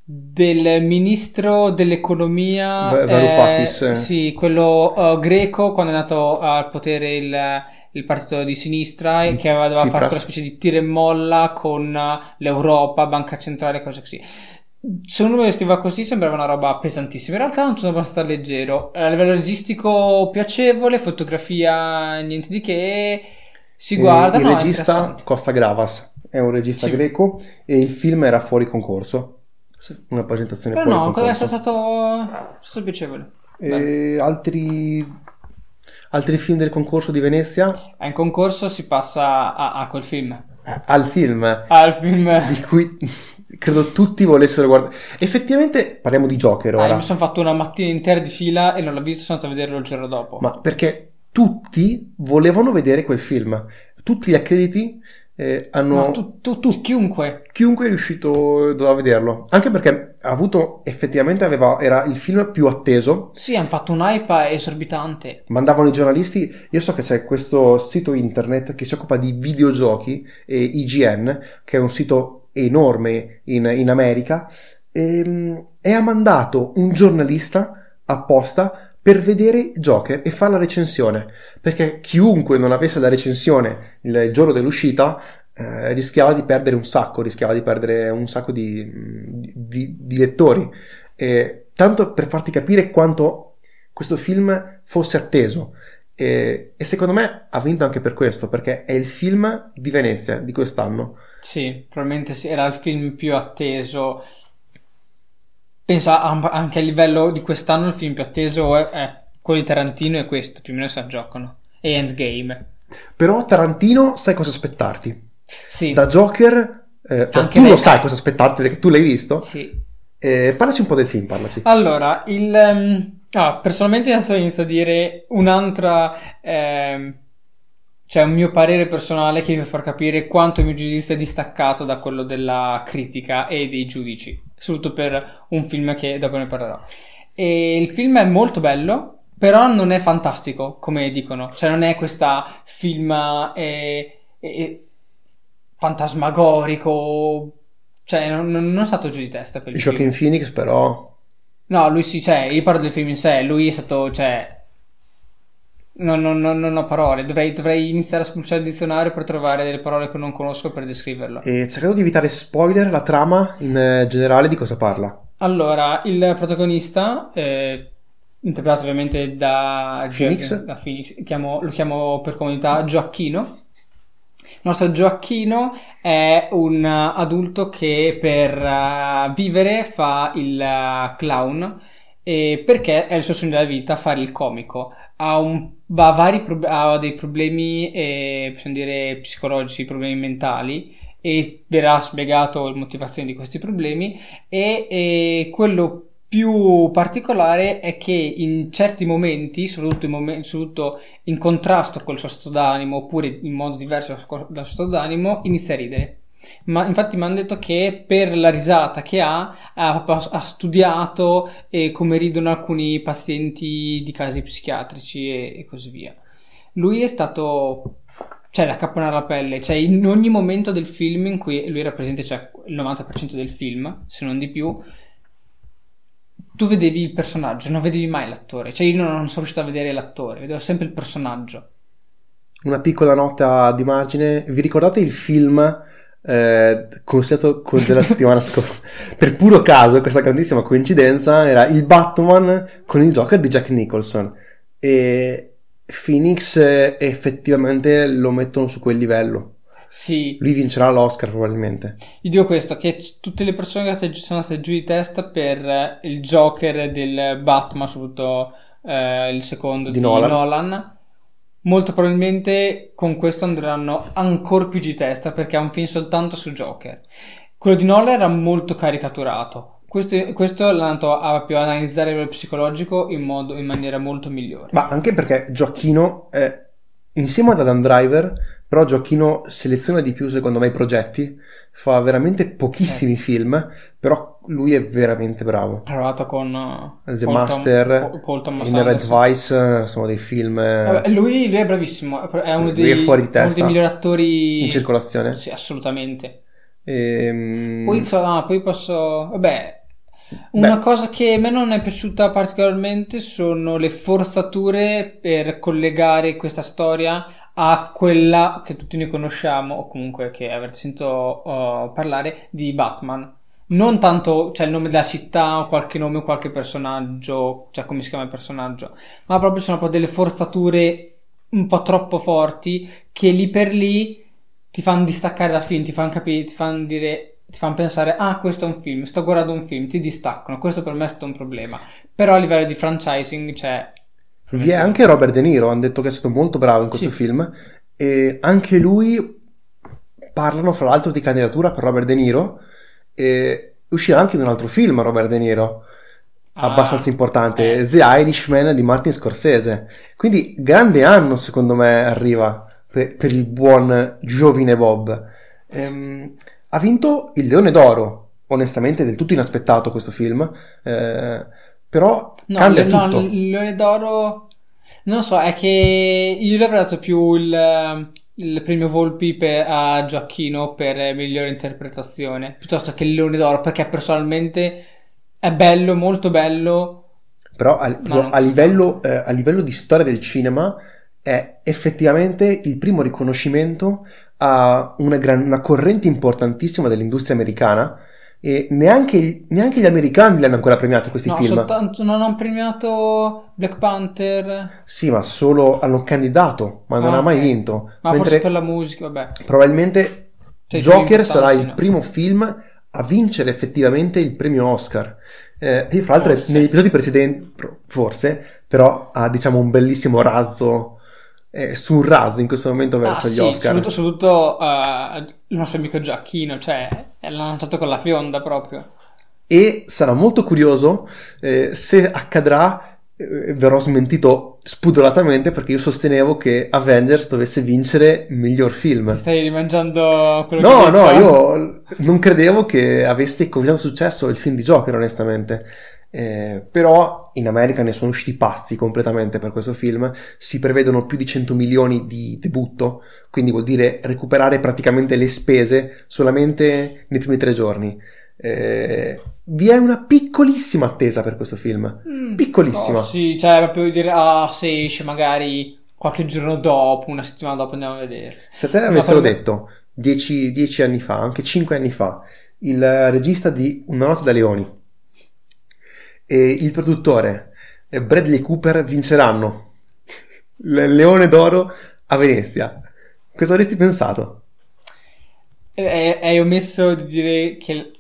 del ministro dell'economia, Varoufakis. eh, sì, quello eh, greco quando è nato al potere il, il partito di sinistra e che aveva Tsipras. fatto quella specie di tira e molla con eh, l'Europa, Banca Centrale, cose così. Se uno lo scriveva così sembrava una roba pesantissima, in realtà è un sono abbastanza leggero. A livello registico piacevole, fotografia niente di che, si eh, guarda, il no, è regista. Costa Gravas è un regista Sì. greco e il film era fuori concorso. Sì. Una presentazione Però fuori no, è concorso. stato, è stato piacevole. E altri, altri film del concorso di Venezia? Eh, In concorso si passa a, a quel film. Eh, Al film Al film. di cui credo tutti volessero guardare. Effettivamente parliamo di Joker Ah, ora. io mi sono fatto una mattina intera di fila e non l'ho visto, sono andato a vederlo il giorno dopo. Ma perché tutti volevano vedere quel film. Tutti gli accrediti eh, hanno. No, tu, tu- tu- chiunque. Chiunque è riuscito doveva vederlo. Anche perché avuto effettivamente aveva, era il film più atteso. Sì, hanno fatto un hype esorbitante. Mandavano i giornalisti. Io so che c'è questo sito internet che si occupa di videogiochi, eh, IGN, che è un sito enorme in, in America. ehm, E, ha mandato un giornalista apposta per vedere Joker e fare la recensione. Perché chiunque non avesse la recensione il giorno dell'uscita eh, rischiava di perdere un sacco, rischiava di perdere un sacco di, di- di- lettori. E tanto per farti capire quanto questo film fosse atteso. E, e secondo me ha vinto anche per questo, perché è il film di Venezia di quest'anno. Sì, probabilmente sì, era il film più atteso. Penso a- anche a livello di quest'anno il film più atteso è, è quello di Tarantino e questo, più o meno la giocano. E Endgame. Però Tarantino sai cosa aspettarti. Sì, Da Joker, eh, cioè, tu lei- lo sai cosa aspettarti perché tu l'hai visto. sì. Eh, parlaci un po' del film, parlaci. Allora, il, ehm, ah, personalmente adesso inizio a dire un'altra, ehm, cioè un mio parere personale che mi fa capire quanto il mio giudizio è distaccato da quello della critica e dei giudici, soprattutto per un film che dopo ne parlerò. E il film è molto bello, però non è fantastico, come dicono, cioè non è questa film eh, eh, fantasmagorico, cioè non, non, è stato giù di testa per il film. Joaquin Phoenix, però, No, lui sì, cioè, io parlo del film in sé, lui è stato, cioè... Non, non- non- non ho parole, dovrei, dovrei iniziare a spulciare il dizionario per trovare delle parole che non conosco per descriverlo. e cercando di evitare spoiler, la trama in eh, generale di cosa parla? Allora, il protagonista, eh, interpretato ovviamente da Phoenix? da Phoenix, chiamo- lo chiamo per comunità Gioacchino. Nostro Gioacchino è un adulto che per uh, vivere fa il uh, clown e perché è il suo sogno della vita fare il comico. Ha, un, ha, vari ha dei problemi, eh, dire, psicologici, problemi mentali e verrà spiegato la motivazione di questi problemi e, e quello più particolare è che in certi momenti, soprattutto in, momenti, soprattutto in contrasto col suo stato d'animo oppure in modo diverso dal suo stato d'animo, inizia a ridere. Ma infatti mi hanno detto che per la risata che ha, ha, ha studiato eh, come ridono alcuni pazienti di casi psichiatrici e, e così via. Lui è stato cioè la capona alla pelle, cioè in ogni momento del film in cui lui era presente, cioè il 90% del film, se non di più, tu vedevi il personaggio, non vedevi mai l'attore. Cioè io non sono riuscito a vedere l'attore, vedevo sempre il personaggio. Una piccola nota di margine, vi ricordate il film eh, consigliato con della [LAUGHS] settimana scorsa? per puro caso, questa grandissima coincidenza, era il Batman con il Joker di Jack Nicholson. E Phoenix effettivamente lo mettono su quel livello. Sì. Lui vincerà l'Oscar probabilmente. Io dico questo, che tutte le persone che sono andate giù di testa per eh, il Joker del Batman, soprattutto eh, il secondo di, di Nolan. Nolan. molto probabilmente con questo andranno ancora più di testa perché è un film soltanto su Joker. Quello di Nolan era molto caricaturato. Questo, questo l'ha andato a più analizzare il psicologico in, modo, in maniera molto migliore. Ma anche perché Gioacchino, è, insieme ad Adam Driver, però Gioacchino seleziona di più secondo me i progetti, fa veramente pochissimi eh. film, però lui è veramente bravo. Ha lavorato con uh, The Paul Master, Tom, Paul Thomas in Red Vice, sono dei film... Eh, lui, lui, è bravissimo, è uno dei, è fuori di testa. uno dei migliori attori... In circolazione? Sì, assolutamente. Ehm... Poi, ah, poi posso... Vabbè, una Beh. cosa che a me non è piaciuta particolarmente sono le forzature per collegare questa storia a quella che tutti noi conosciamo, o comunque che avrete sentito uh, parlare, di Batman. Non tanto cioè, il nome della città o qualche nome o qualche personaggio, cioè come si chiama il personaggio, ma proprio sono proprio delle forzature un po' troppo forti che lì per lì ti fanno distaccare dal film, ti fanno capire, ti fanno dire, ti fanno pensare, ah, questo è un film, sto guardando un film, ti distaccano, questo per me è stato un problema. Però a livello di franchising, cioè, vi è anche Robert De Niro, hanno detto che è stato molto bravo in questo sì. film e anche lui parlano fra l'altro di candidatura per Robert De Niro e uscirà anche un altro film Robert De Niro ah, abbastanza importante, eh. The Irishman di Martin Scorsese. Quindi grande anno secondo me arriva per, per il buon giovine Bob. Ehm, ha vinto il Leone d'Oro, onestamente del tutto inaspettato questo film. Eh, però no, cambia le, tutto. No, il Leone d'Oro, non so, è che io gli avrei dato più il, il premio Volpi per, a Gioacchino per migliore interpretazione, piuttosto che il Leone d'Oro, perché personalmente è bello, molto bello. Però a, a, livello, eh, a livello di storia del cinema è effettivamente il primo riconoscimento a una, gran, una corrente importantissima dell'industria americana e neanche, neanche, gli americani li hanno ancora premiati questi no, film. Soltanto, non hanno premiato Black Panther. Sì, ma solo hanno candidato, ma non ah, ha mai okay. vinto. Ma Mentre forse per la musica, vabbè. Probabilmente cioè, Joker sarà il no. primo film a vincere effettivamente il premio Oscar. Eh, e fra l'altro forse. negli episodi precedenti, forse, però ha diciamo un bellissimo razzo eh, un raso in questo momento verso ah, gli sì, Oscar. Soprattutto, soprattutto uh, il nostro amico Giacchino, cioè l'ha lanciato con la fionda proprio. E sarà molto curioso eh, se accadrà, eh, verrò smentito spudoratamente perché io sostenevo che Avengers dovesse vincere miglior film. Ti stai rimangiando quello no, che No, no, io non credevo che avesse così tanto successo il film di Joker, onestamente. Eh, però in America ne sono usciti pazzi completamente per questo film, si prevedono più di 100 milioni di debutto, quindi vuol dire recuperare praticamente le spese solamente nei primi tre giorni. Eh, vi è una piccolissima attesa per questo film, mm, piccolissima. Oh, sì, cioè proprio dire, ah, se esce magari qualche giorno dopo, una settimana dopo andiamo a vedere. Se te avessero per... detto dieci, dieci anni fa, anche cinque anni fa, il regista di Una notte da leoni e il produttore Bradley Cooper vinceranno il Leone d'Oro a Venezia. Cosa avresti pensato? Hai omesso di dire che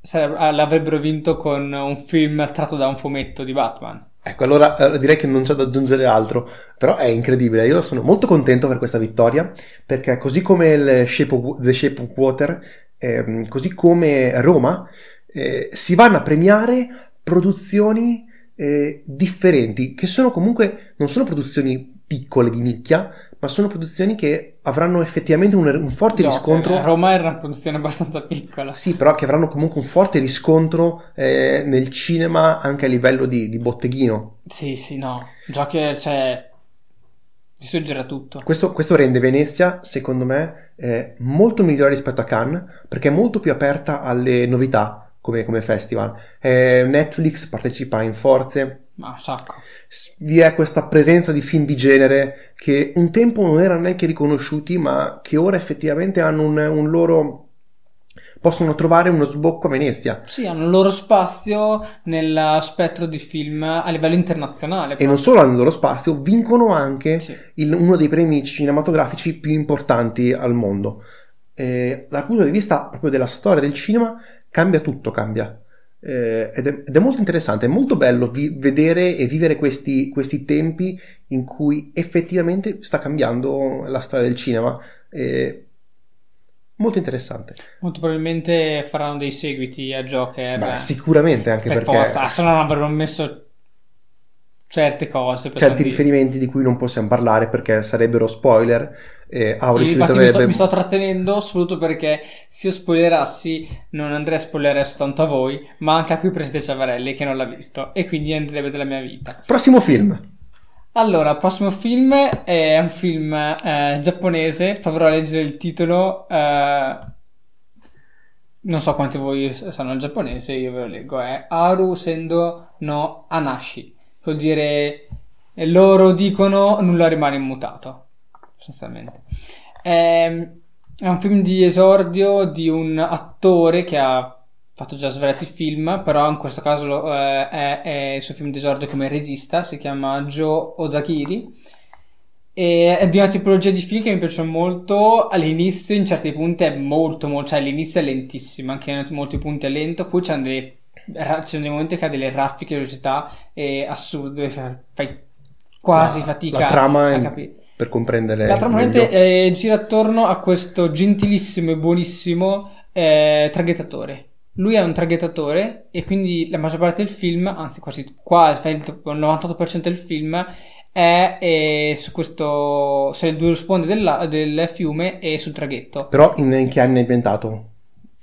sare- l'avrebbero vinto con un film tratto da un fumetto di Batman. Ecco, allora eh, direi che non c'è da aggiungere altro, però è incredibile. Io sono molto contento per questa vittoria, perché così come il Shape of, The Shape of Water, ehm, così come Roma, eh, si vanno a premiare produzioni eh, differenti, che sono comunque, non sono produzioni piccole di nicchia, ma sono produzioni che avranno effettivamente un, un forte No, riscontro. eh, Roma era una produzione [LAUGHS] abbastanza piccola. Sì, però che avranno comunque un forte riscontro eh, nel cinema anche a livello di, di botteghino. Sì, sì, no. Già che, cioè, distruggerà tutto. Questo, questo rende Venezia, secondo me, eh, molto migliore rispetto a Cannes, perché è molto più aperta alle novità come, come festival. Eh, Netflix partecipa in forze, Ma sacco. vi è questa presenza di film di genere che un tempo non erano neanche riconosciuti, ma che ora effettivamente hanno un, un loro. possono trovare uno sbocco a Venezia. Sì, hanno il loro spazio nel spettro di film a livello internazionale. E non solo hanno il loro spazio, vincono anche Sì. il- uno dei premi cinematografici più importanti al mondo. Eh, dal punto di vista proprio della storia del cinema, cambia tutto, cambia. Eh, ed, è, ed è molto interessante, è molto bello vi- vedere e vivere questi, questi tempi in cui effettivamente sta cambiando la storia del cinema. Eh, molto interessante. Molto probabilmente faranno dei seguiti a Joker. Beh, sicuramente anche per perché forza, se no non avrebbero messo certe cose. certi dire. riferimenti di cui non possiamo parlare perché sarebbero spoiler. Eh, Auri Io subito infatti mi sto, mi sto trattenendo soprattutto perché se io spoilerassi non andrei a spoilerare soltanto a voi, ma anche a qui Presidente Ciavarelli che non l'ha visto e quindi andrebbe della mia vita. Prossimo film. Allora, prossimo film è un film eh, giapponese, proverò a leggere il titolo. eh, non so quanti di voi sanno il giapponese, io ve lo leggo. È Aru Sendo no Anashi, vuol dire eh, loro dicono nulla rimane immutato, sostanzialmente. È, è un film di esordio di un attore che ha fatto già svariati film, però in questo caso lo- eh, è, è il suo film di esordio come regista, si chiama Joe Odakiri. E è di una tipologia di film che mi piace molto. All'inizio, in certi punti, è molto, molto. cioè all'inizio è lentissimo, anche in molti punti è lento. Poi c'è dei, c'è dei momenti che ha delle raffiche di velocità e assurde, fa- fai quasi La- fatica la trama a capire. Per comprendere La trama eh, gira attorno a questo gentilissimo e buonissimo eh, traghettatore. Lui è un traghettatore e quindi la maggior parte del film, anzi quasi quasi il il 98% del film è eh, su questo sulle due sponde della- del fiume e sul traghetto. Però in, in che anni è ambientato?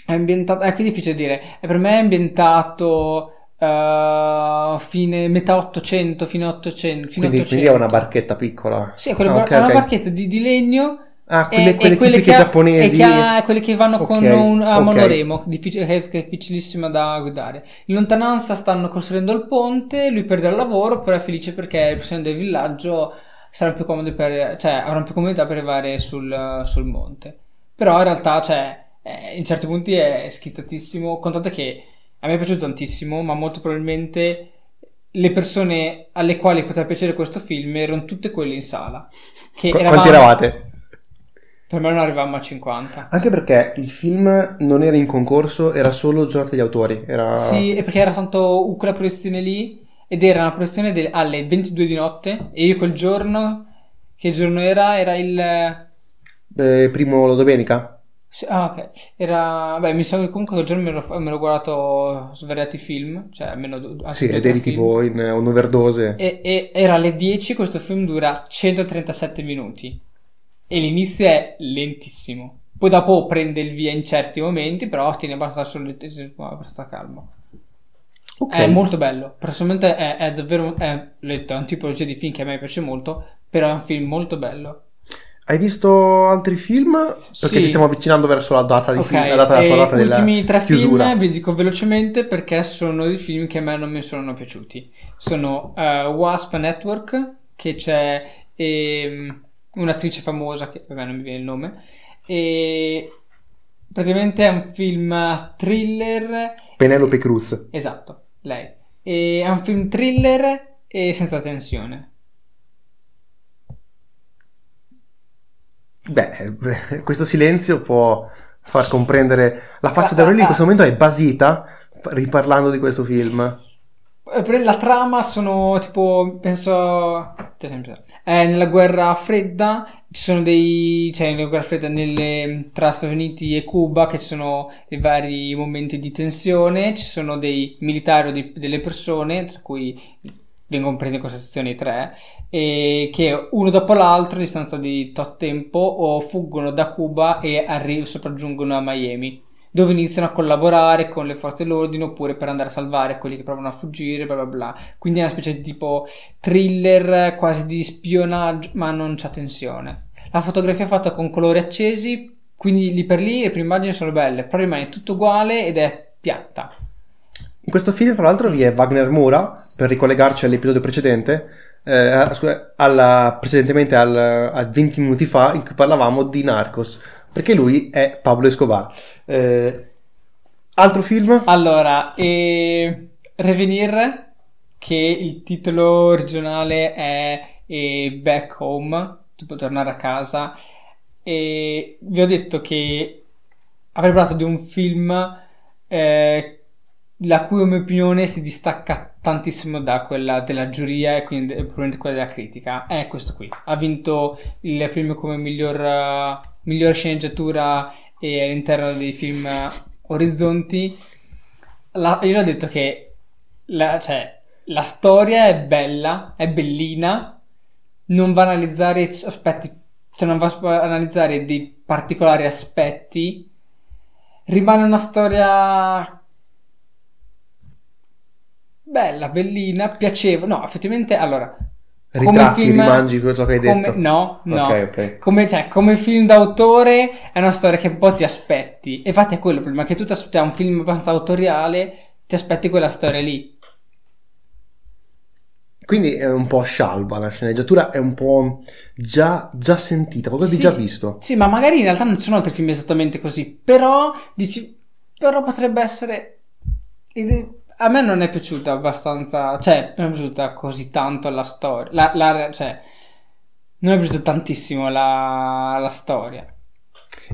È ambientato, è che è difficile dire, è per me è ambientato eh, fine metà 800 fine 800 fine Quindi, 800. quindi è una barchetta piccola. Sì, è, quelle Ah, bar- ok, è una ok. barchetta di, di legno Ah, quelle, e- quelle e quelle tipiche che ha- giapponesi. che ha- quelle che vanno con Ok, un, a monoremo, che è difficilissima da guidare. In lontananza stanno costruendo il ponte, lui perde il lavoro, però è felice perché le persone del villaggio saranno più comode per, cioè, avranno più comodità per arrivare sul, sul monte. Però in realtà, cioè, eh, in certi punti è schizzatissimo, contate che a me è piaciuto tantissimo, ma molto probabilmente le persone alle quali poteva piacere questo film erano tutte quelle in sala. Che Qu- eravamo- Quanti eravate? per me non arrivavamo a 50. Anche perché il film non era in concorso, era solo giornata degli autori. Era... Sì, e perché era tanto quella proiezione lì ed era una proiezione del- alle 22 di notte e io quel giorno, che giorno era? Era il... Eh, primo domenica? Sì, Ah, ok. Era... Beh, mi sa che comunque quel giorno me l'ho, me l'ho guardato svariati film, cioè almeno Sì, ed eri film. tipo in eh, un'overdose. E, e era alle 10, questo film dura 137 minuti e l'inizio è lentissimo. Poi dopo prende il via in certi momenti, però tiene abbastanza, abbastanza calmo. Ok. È molto bello. Personalmente è, è davvero. È, l'ho detto, è un tipologia di film che a me piace molto. Però è un film molto bello. Hai visto altri film? Perché Sì. ci stiamo avvicinando verso la data, di Ok, film, la data, la data della ultimi tre chiusura. film vi dico velocemente perché sono dei film che a me non mi sono piaciuti. Sono eh, Wasp Network, che c'è ehm, un'attrice famosa, che vabbè non mi viene il nome, e praticamente è un film thriller Penelope Cruz. Esatto, lei. E è un film thriller e senza tensione. Beh, [LAUGHS] questo silenzio può far comprendere la faccia di Aurelio in questo momento è basita riparlando di questo film. Eh, la trama sono tipo, penso, è nella guerra fredda, ci sono dei, cioè nella guerra fredda nelle, tra Stati Uniti e Cuba che ci sono i vari momenti di tensione, ci sono dei militari o dei, delle persone, tra cui vengono presi in considerazione i tre, e che uno dopo l'altro, a distanza di tot tempo, fuggono da Cuba e arri- sopraggiungono a Miami dove iniziano a collaborare con le forze dell'ordine oppure per andare a salvare quelli che provano a fuggire, bla bla bla. Quindi è una specie di tipo thriller quasi di spionaggio, ma non c'è tensione. La fotografia è fatta con colori accesi, quindi lì per lì le prime immagini sono belle, però rimane tutto uguale ed è piatta. In questo film, fra l'altro, vi è Wagner Mura, per ricollegarci all'episodio precedente, eh, alla, precedentemente al, a 20 minuti fa, in cui parlavamo di Narcos perché lui è Pablo Escobar. Eh, altro film? Allora, eh, Revenir, che il titolo originale è Back Home, tipo tornare a casa, e vi ho detto che avrei parlato di un film eh, la cui opinione si distacca tantissimo da quella della giuria e quindi probabilmente quella della critica. È questo qui. Ha vinto il premio come miglior miglior sceneggiatura e all'interno dei film Orizzonti. La, io ho detto che la, cioè, la storia è bella, è bellina, non va a analizzare aspetti, cioè non va a analizzare dei particolari aspetti, rimane una storia bella, bellina, piacevole. No, effettivamente, allora, Ritratti, film, rimangi quello che hai come, detto? No, no. Okay, okay. Come, cioè, come, film d'autore è una storia che un po' ti aspetti. Infatti è quello problema, che tu ti aspetti un film abbastanza autoriale, ti aspetti quella storia lì. Quindi è un po' scialba la sceneggiatura, è un po' già, già sentita, qualcosa sì, di già visto. Sì, ma magari in realtà non ci sono altri film esattamente così, però dici, però potrebbe essere a me non è piaciuta abbastanza, cioè, non è piaciuta così tanto la storia. La, la, cioè, non è piaciuta tantissimo la, la storia.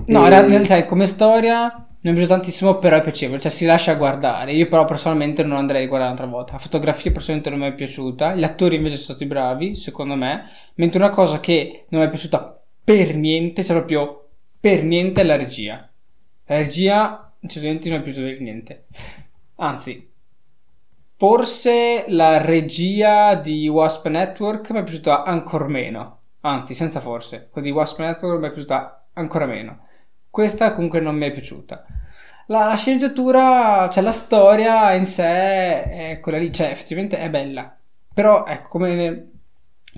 No, e... cioè, come storia non è piaciuta tantissimo, però è piacevole, cioè si lascia guardare. Io però personalmente non andrei a guardare un'altra volta. La fotografia personalmente non mi è piaciuta, gli attori invece sono stati bravi, secondo me, mentre una cosa che non mi è piaciuta per niente, cioè proprio per niente, è la regia. La regia, cioè, non mi è piaciuta per niente. Anzi, Forse la regia di Wasp Network mi è piaciuta ancora meno. Anzi, senza forse. Quella di Wasp Network mi è piaciuta ancora meno. Questa comunque non mi è piaciuta. La sceneggiatura, cioè la storia in sé è quella lì, cioè effettivamente è bella. Però ecco, come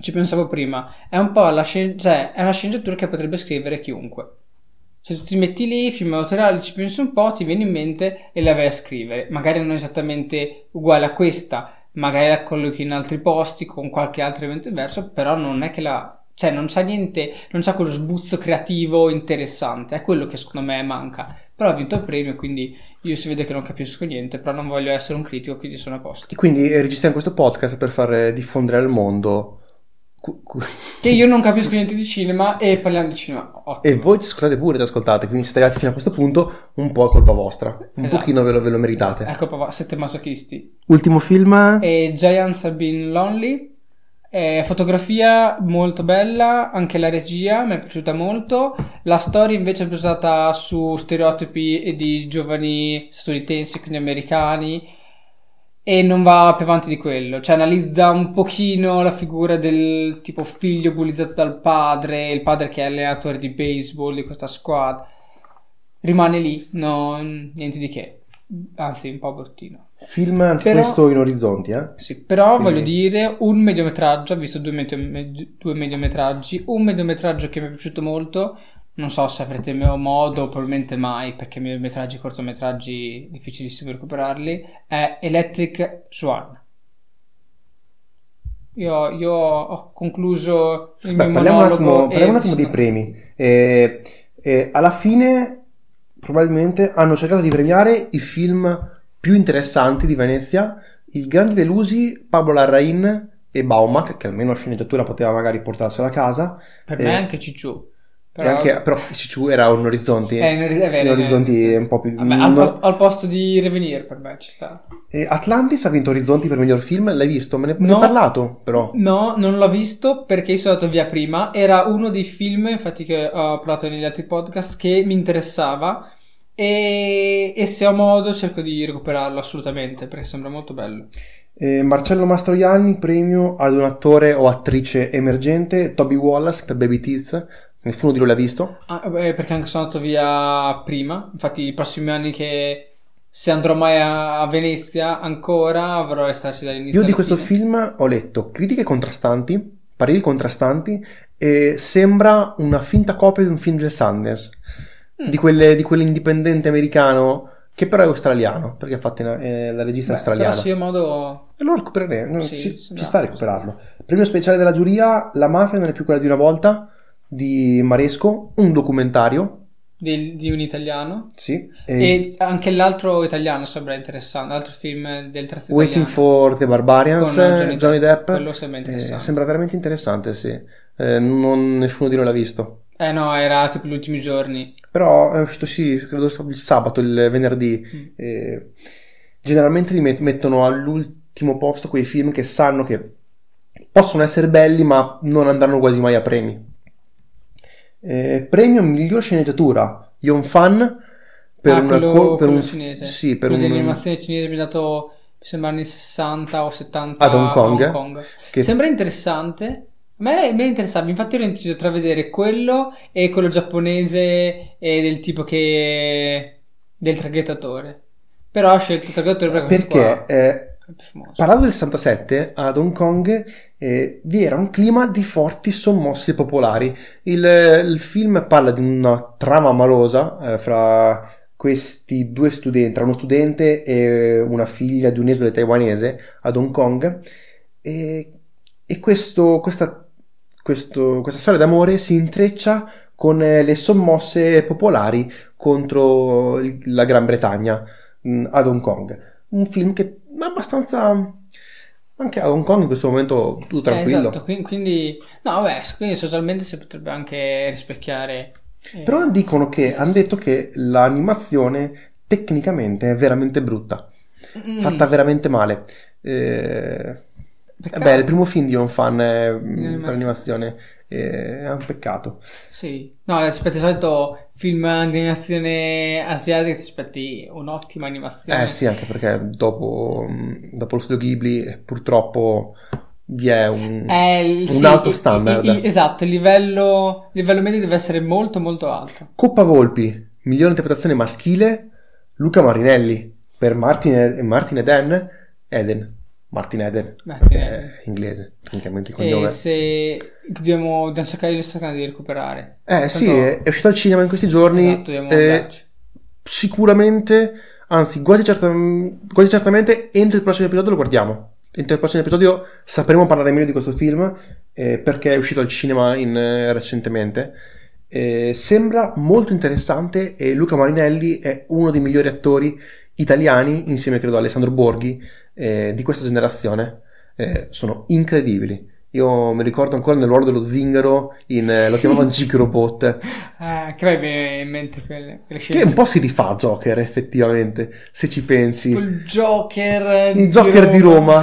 ci pensavo prima, è un po' la scen- cioè, è una sceneggiatura che potrebbe scrivere chiunque. Se tu ti metti lì, film autoriale, ci pensi un po', ti viene in mente e la vai a scrivere. Magari non esattamente uguale a questa, magari la collochi in altri posti con qualche altro evento diverso, però non è che la cioè non c'è niente, non c'è quello sbuzzo creativo interessante, è quello che secondo me manca. Però ha vinto il premio, quindi io si vede che non capisco niente, però non voglio essere un critico, quindi sono a posto. Quindi registriamo questo podcast per far diffondere al mondo che io non capisco niente di cinema e parliamo di cinema. Ottimo. E voi ci ascoltate pure, ci ascoltate, quindi se arrivati fino a questo punto, un po' è colpa vostra. Un esatto. pochino ve lo, ve lo, meritate. È colpa vostra, siete masochisti. Ultimo film? E Giants Have Been Lonely. Eh, fotografia molto bella, anche la regia mi è piaciuta molto. La storia invece è basata su stereotipi di giovani statunitensi, quindi americani e non va più avanti di quello, cioè analizza un pochino la figura del tipo figlio bullizzato dal padre, il padre che è allenatore di baseball di questa squadra, rimane lì, no, niente di che, anzi un po' bruttino. Film anche però, questo in orizzonti, eh? Sì, però Quindi... voglio dire, un mediometraggio, ho visto due, medio, due mediometraggi, un mediometraggio che mi è piaciuto molto, non so se avrete modo, probabilmente mai, perché metraggi cortometraggi difficilissimo recuperarli, è Electric Swan. Io, io ho concluso il Beh, mio parliamo monologo. Un attimo, parliamo un attimo dei premi. Eh, eh, alla fine, probabilmente, hanno cercato di premiare i film più interessanti di Venezia, i grandi delusi Pablo Larrain e Baumack, che almeno sceneggiatura poteva magari portarsela a casa. Per eh, me anche Cicciù Però, anche, però Cicciu era un orizzonti. Eh, è vero, orizzonti un po' più... Vabbè, al, non- al- posto di Revenir per me ci sta. E Atlantis ha vinto Orizzonti per miglior film, l'hai visto? Me ne, No. parlato, però. No, non l'ho visto perché sono andato via prima. Era uno dei film, infatti, che ho parlato negli altri podcast, che mi interessava. E, e se ho modo cerco di recuperarlo assolutamente perché sembra molto bello. Eh, Marcello Mastroianni, premio ad un attore o attrice emergente, Toby Wallace per Baby Teeth. Nessuno di loro l'ha visto. Ah, beh, perché anche sono andato via prima. Infatti, i prossimi anni che se andrò mai a, Venezia ancora avrò a restarci dall'inizio. Io di questo fine. film ho letto critiche contrastanti, pareri contrastanti, e sembra una finta copia di un film del Sundance, Mm. di, quelle, di quell'indipendente americano, che però è australiano, perché ha fatto in- eh, la regista Beh, australiana. Però io ho modo. E lo recupereremo, no, Sì, ci, sì, ci no. sta a recuperarlo. Premio speciale della giuria, La mafia non è più quella di una volta, di Maresco, un documentario, Di, di un italiano. sì, E anche l'altro italiano sembra interessante. L'altro film del terzo Waiting for the Barbarians, Johnny Johnny, Depp. Sembra eh, sembra veramente interessante, sì. Eh, non, nessuno di noi l'ha visto. Eh no, era tipo gli ultimi giorni. Però è uscito, sì, credo il sabato, il venerdì. Mm. Eh, generalmente li met- mettono all'ultimo posto quei film che sanno che possono essere belli, ma non andranno quasi mai a premi. Eh, premio miglior sceneggiatura, Yon Fan per ah, una quello, co- per un cinese. Sì, per quello un dell'animazione cinese mi ha dato, mi sembra anni 60 o 70 Ad Hong Kong, a Hong Kong. che- Sembra interessante. A me, me interessava, infatti ero indeciso tra vedere quello e quello giapponese e del tipo che... del traghettatore. Però ho scelto il traghettatore perché, perché eh. Parlando del 67, ad Hong Kong eh, vi era un clima di forti sommosse popolari. Il, il film parla di una trama amorosa eh, fra questi due studenti, tra uno studente e una figlia di un'isola taiwanese ad Hong Kong. E, e questo- questa, questo- questa storia d'amore si intreccia con eh, le sommosse popolari contro la Gran Bretagna mh, ad Hong Kong. Un film che è abbastanza. Anche a Hong Kong in questo momento tutto Eh, tranquillo. esatto, quindi, quindi- no, vabbè, quindi socialmente si potrebbe anche rispecchiare. eh, Però dicono che hanno detto che l'animazione tecnicamente è veramente brutta, mm, fatta veramente male. Eh, beh, il primo film di un fan è, In per animazione. eh, è un peccato. Sì, no, rispetto al solito film di animazione asiatica, ti aspetti un'ottima animazione. Eh sì, anche perché dopo, mh, dopo lo studio Ghibli eh, purtroppo vi è un, un sì, alto standard. i- i- esatto, il livello, livello medio deve essere molto molto alto. Coppa Volpi, miglior interpretazione maschile, Luca Marinelli per Martin, e- Martin Eden, Eden, Martin Eden, Martin inglese, tecnicamente il E cognome. se dobbiamo, dobbiamo cercare di cercare di recuperare. Eh sì, Tanto- è, è uscito al cinema in questi giorni, Esatto, eh, sicuramente, anzi quasi, certa- quasi certamente entro il prossimo episodio lo guardiamo. Entro il prossimo episodio sapremo parlare meglio di questo film eh, perché è uscito al cinema in, eh, recentemente. Eh, sembra molto interessante e Luca Marinelli è uno dei migliori attori italiani, insieme credo a Alessandro Borghi, eh, di questa generazione. Eh, sono incredibili. Io mi ricordo ancora nel ruolo dello zingaro, in, eh, lo chiamavano Jig [LAUGHS] Robot, Eh, che vai bene in mente quelle, quelle che un po' si rifà a Joker effettivamente, se ci pensi. Quel Joker Il Joker di Roma.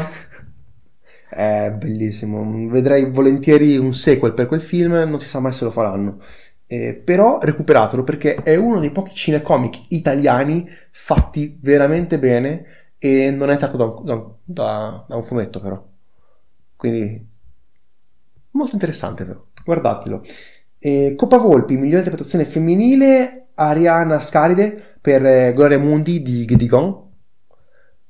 È [LAUGHS] bellissimo. Vedrei volentieri un sequel per quel film, non si sa mai se lo faranno. Eh, però recuperatelo perché è uno dei pochi cinecomic italiani fatti veramente bene e non è tratto da un, da- da- da un fumetto però. Quindi molto interessante però. Guardatelo. Eh, Coppa Volpi, migliore interpretazione femminile, Ariana Scaride per eh, Gloria Mundi di Gdigon.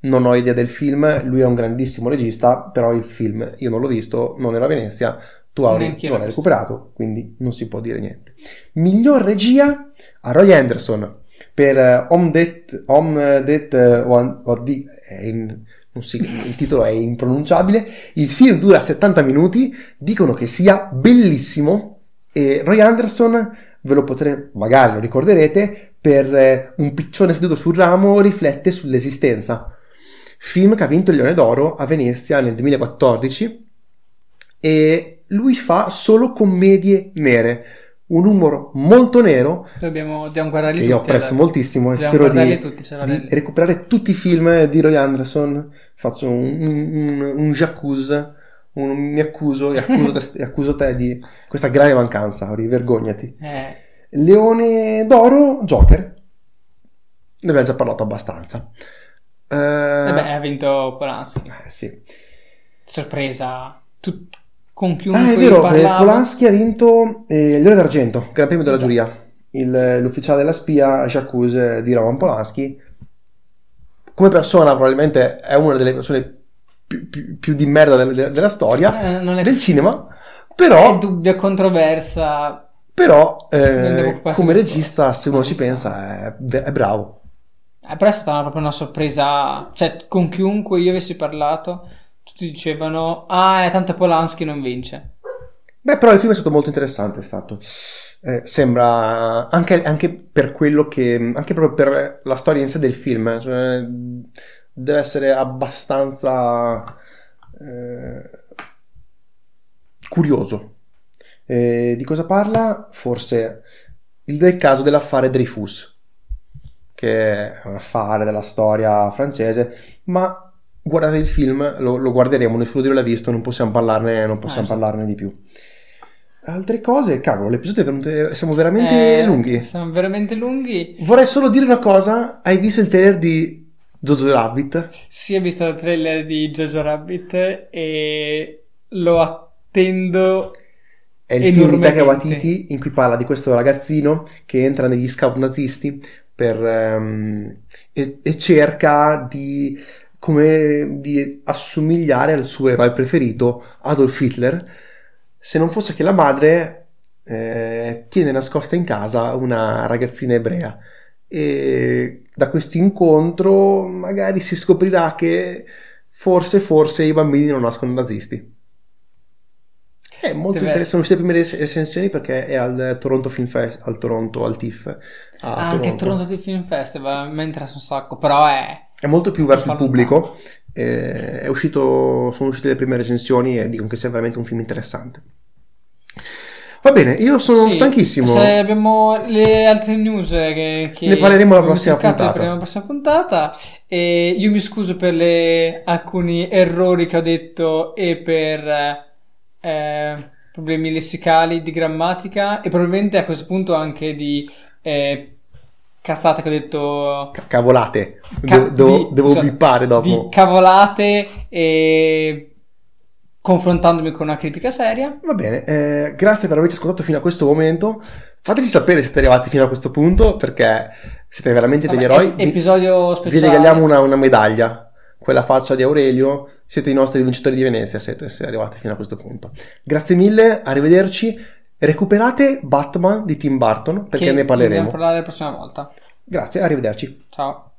Non ho idea del film, lui è un grandissimo regista, però il film io non l'ho visto, non era a Venezia, tu Auri non l'hai recuperato, quindi non si può dire niente. Miglior regia a Roy Anderson per eh, Om Det, Om Det eh, il titolo è impronunciabile, il film dura 70 minuti, dicono che sia bellissimo e Roy Anderson ve lo potrete, magari lo ricorderete, per eh, un piccione seduto sul ramo riflette sull'esistenza. Film che ha vinto il Leone d'Oro a Venezia nel 2014 e lui fa solo commedie nere. Un humor molto nero Dobbiamo, dobbiamo guardarli che tutti. io apprezzo allora. moltissimo e spero di, tutti, di recuperare tutti i film di Roy Anderson. Faccio un, un, un, un mi accuso e accuso, te, [LAUGHS] accuso te di questa grave mancanza, Ori, vergognati. Eh, Leone d'oro, Joker. Ne abbiamo già parlato abbastanza. Eh, eh beh, ha vinto Polanski. eh, sì. Sorpresa. Tu- con chiunque Ah, è vero, eh, parlavo. Polanski ha vinto eh, il Leone d'Argento, Gran Premio della Esatto. giuria. Il- l'ufficiale della spia, J'accuse di Roman Polanski. Come persona, probabilmente è una delle persone più, più- più di merda del- della storia Eh, è, del cinema. è Però, dubbia controversa. però eh, come regista, se uno No, ci pensa, è, è bravo. Eh, però è stata una- proprio una sorpresa. Cioè, con chiunque io avessi parlato, tutti dicevano: Ah, è tanto Polanski non vince. Beh, però il film è stato molto interessante, è stato. Eh, sembra anche, anche per quello che, anche proprio per la storia in sé del film, eh, cioè, deve essere abbastanza eh, curioso. Eh, di cosa parla? Forse il del caso dell'affare Dreyfus, che è un affare della storia francese, ma guardate il film, lo, lo guarderemo, nessuno di noi l'ha visto, non possiamo parlarne, non possiamo Ah, esatto. parlarne di più. Altre cose, cavolo, l'episodio è venuto, siamo veramente Eh, lunghi. Siamo veramente lunghi. Vorrei solo dire una cosa, hai visto il trailer di Jojo Rabbit? Sì, ho visto il trailer di Jojo Rabbit e lo attendo. È il film di Taika. Waititi in cui parla di questo ragazzino che entra negli scout nazisti per, ehm, e, e cerca di, come, di assomigliare al suo eroe preferito, Adolf Hitler, se non fosse che la madre eh, tiene nascosta in casa una ragazzina ebrea. E da questo incontro magari si scoprirà che forse, forse i bambini non nascono nazisti. È molto interessante. Sono uscite le prime rec- recensioni perché è al Toronto Film Fest, al Toronto, al TIFF. Ah, anche Toronto. Toronto Film Film Festival mi interessa un sacco, però è... È molto più verso il pubblico. eh, è uscito, sono uscite le prime recensioni e dicono che sia veramente un film interessante. Va bene, io sono Sì, stanchissimo. Se abbiamo le altre news che, che Ne parleremo alla prossima puntata. alla prossima puntata. E io mi scuso per le- alcuni errori che ho detto e per eh, problemi lessicali di grammatica e probabilmente a questo punto anche di eh, cazzate che ho detto Ca- Cavolate, Ca- De- devo, di- devo scusa, bippare dopo. di cavolate e confrontandomi con una critica seria. Va bene, eh, grazie per averci ascoltato fino a questo momento. Fateci sapere se siete arrivati fino a questo punto perché siete veramente degli Vabbè, eroi. ep- Vi- episodio Vi speciale. regaliamo una, una medaglia, quella faccia di Aurelio. Siete i nostri vincitori di Venezia, siete se arrivate fino a questo punto. Grazie mille, arrivederci. Recuperate Batman di Tim Burton perché che ne parleremo. dobbiamo parlare la prossima volta. Grazie, arrivederci. Ciao.